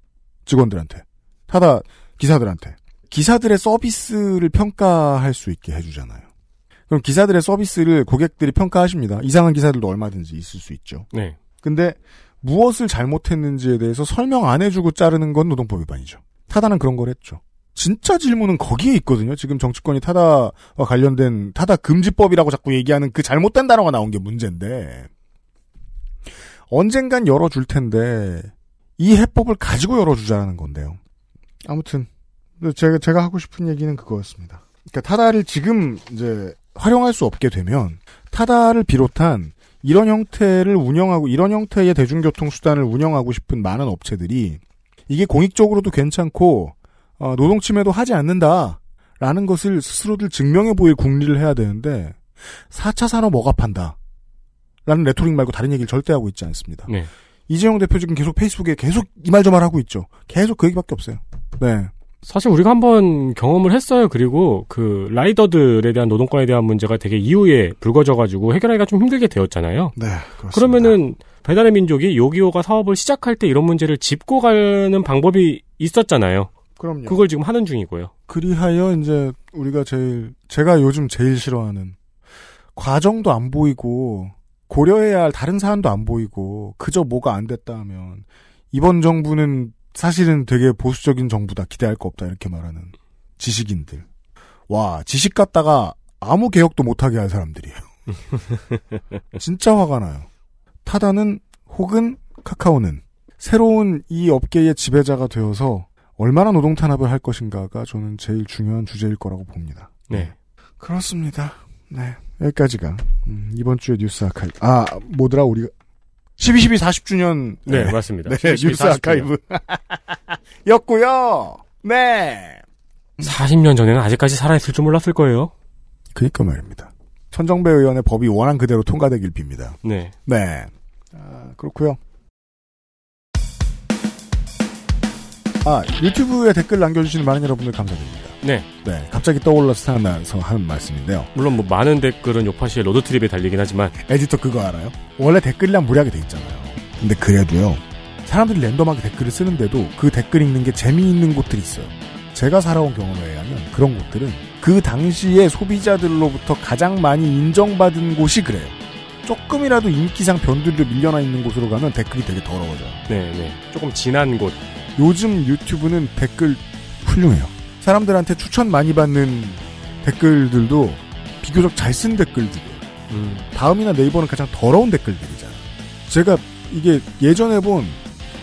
직원들한테. 타다 기사들한테. 기사들의 서비스를 평가할 수 있게 해주잖아요. 그럼 기사들의 서비스를 고객들이 평가하십니다. 이상한 기사들도 얼마든지 있을 수 있죠. 네. 근데 무엇을 잘못했는지에 대해서 설명 안 해주고 자르는 건 노동법 위반이죠. 타다는 그런 걸 했죠. 진짜 질문은 거기에 있거든요. 지금 정치권이 타다와 관련된 타다 금지법이라고 자꾸 얘기하는 그 잘못된 단어가 나온 게 문제인데 언젠간 열어줄 텐데 이 해법을 가지고 열어주자는 건데요. 아무튼 제가 제가 하고 싶은 얘기는 그거였습니다. 그러니까 타다를 지금 이제 활용할 수 없게 되면 타다를 비롯한 이런 형태를 운영하고 이런 형태의 대중교통 수단을 운영하고 싶은 많은 업체들이 이게 공익적으로도 괜찮고 어, 노동 침해도 하지 않는다라는 것을 스스로들 증명해 보일 국리를 해야 되는데 4차 산업 억압한다. 라는 레토릭 말고 다른 얘기를 절대 하고 있지 않습니다. 네. 이재웅 대표 지금 계속 페이스북에 계속 이 말 저 말 하고 있죠. 계속 그 얘기밖에 없어요. 네. 사실 우리가 한번 경험을 했어요. 그리고 그 라이더들에 대한 노동권에 대한 문제가 되게 이후에 불거져가지고 해결하기가 좀 힘들게 되었잖아요. 네, 그렇습니다. 그러면은 배달의 민족이나 요기요가 사업을 시작할 때 이런 문제를 짚고 가는 방법이 있었잖아요. 그럼요. 그걸 지금 하는 중이고요. 그리하여 이제 우리가 제일 제가 요즘 제일 싫어하는 과정도 안 보이고 고려해야 할 다른 사안도 안 보이고 그저 뭐가 안 됐다 하면 이번 정부는 사실은 되게 보수적인 정부다 기대할 거 없다 이렇게 말하는 지식인들 와 지식 갖다가 아무 개혁도 못하게 할 사람들이에요. 진짜 화가 나요. 타다는 혹은 카카오는 새로운 이 업계의 지배자가 되어서 얼마나 노동 탄압을 할 것인가가 저는 제일 중요한 주제일 거라고 봅니다. 네. 그렇습니다. 네. 여기까지가 음, 이번 주의 뉴스 아카이브. 아, 뭐더라 우리가 12.12 40주년. 네, 맞습니다. 네, 12.12 뉴스 아카이브. 였고요. 네. 40년 전에는 아직까지 살아있을 줄 몰랐을 거예요. 그니까 말입니다. 천정배 의원의 법이 원한 그대로 통과되길 빕니다. 네. 네. 아, 그렇고요. 아, 유튜브에 댓글 남겨주시는 많은 여러분들 감사드립니다. 네. 네. 갑자기 떠올라서 생각나서 하는 말씀인데요. 물론 뭐 많은 댓글은 요파시의 로드트립에 달리긴 하지만 에디터 그거 알아요? 원래 댓글이랑 무리하게 돼 있잖아요. 근데 그래도요. 사람들이 랜덤하게 댓글을 쓰는데도 그 댓글 읽는 게 재미있는 곳들이 있어요. 제가 살아온 경험에 의하면 그런 곳들은 그 당시에 소비자들로부터 가장 많이 인정받은 곳이 그래요. 조금이라도 인기상 변두리로 밀려나 있는 곳으로 가면 댓글이 되게 더러워져요. 네, 네. 조금 진한 곳. 요즘 유튜브는 댓글 훌륭해요. 사람들한테 추천 많이 받는 댓글들도 비교적 잘 쓴 댓글들이에요. 음. 다음이나 네이버는 가장 더러운 댓글들이잖아요. 제가 이게 예전에 본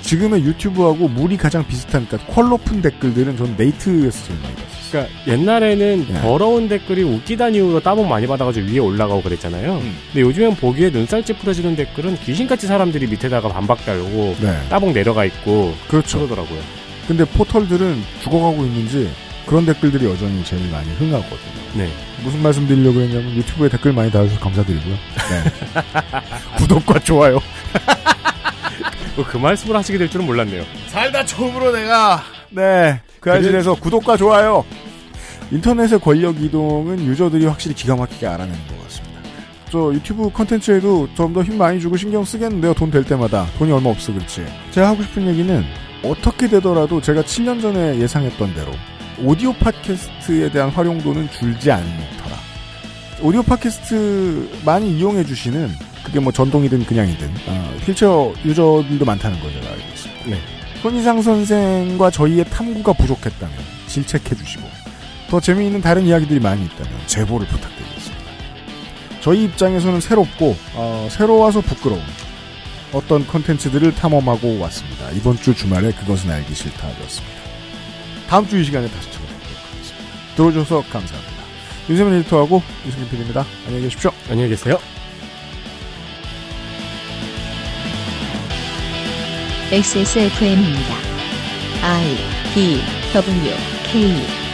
지금의 유튜브하고 물이 가장 비슷한 그러니까 퀄 높은 댓글들은 전 네이트에서 제일 많이 봤어요. 그러니까 옛날에는 예. 더러운 댓글이 웃기다는 이유로 따봉 많이 받아가지고 위에 올라가고 그랬잖아요. 음. 근데 요즘엔 보기에 눈살 찌푸려지는 댓글은 귀신같이 사람들이 밑에다가 반박 달고 네. 따봉 내려가 있고 그렇죠. 그러더라고요. 근데 포털들은 죽어가고 있는지 그런 댓글들이 여전히 제일 많이 흥하거든요. 네. 무슨 말씀 드리려고 했냐면 유튜브에 댓글 많이 달아주셔서 감사드리고요. 네. 구독과 좋아요. 뭐그 말씀을 하시게 될 줄은 몰랐네요. 살다 처음으로 내가 네. 그 알실에서 구독과 좋아요. 인터넷의 권력 이동은 유저들이 확실히 기가 막히게 알아내는 것 같습니다. 저 유튜브 컨텐츠에도 좀 더 힘 많이 주고 신경 쓰겠는데요. 돈 될 때마다. 돈이 얼마 없어 그렇지. 제가 하고 싶은 얘기는 어떻게 되더라도 제가 7년 전에 예상했던 대로 오디오 팟캐스트에 대한 활용도는 줄지 않더라. 오디오 팟캐스트 많이 이용해 주시는 그게 뭐 전동이든 그냥이든 어, 휠체어 유저들도 많다는 걸 제가 알고 있습니다. 네. 손희상 선생과 저희의 탐구가 부족했다면 질책해 주시고 더 재미있는 다른 이야기들이 많이 있다면 제보를 부탁드리겠습니다. 저희 입장에서는 새롭고 어, 새로워서 부끄러운 어떤 컨텐츠들을 탐험하고 왔습니다. 이번 주 주말에 그것은 알기 싫다였습니다. 다음 주 이 시간에 다시 찾아뵙도록 하겠습니다. 들어줘서 감사합니다. 윤세민 에디터하고 유승균 PD입니다. 안녕히 계십시오. 안녕히 계세요. XSFM입니다. I D W K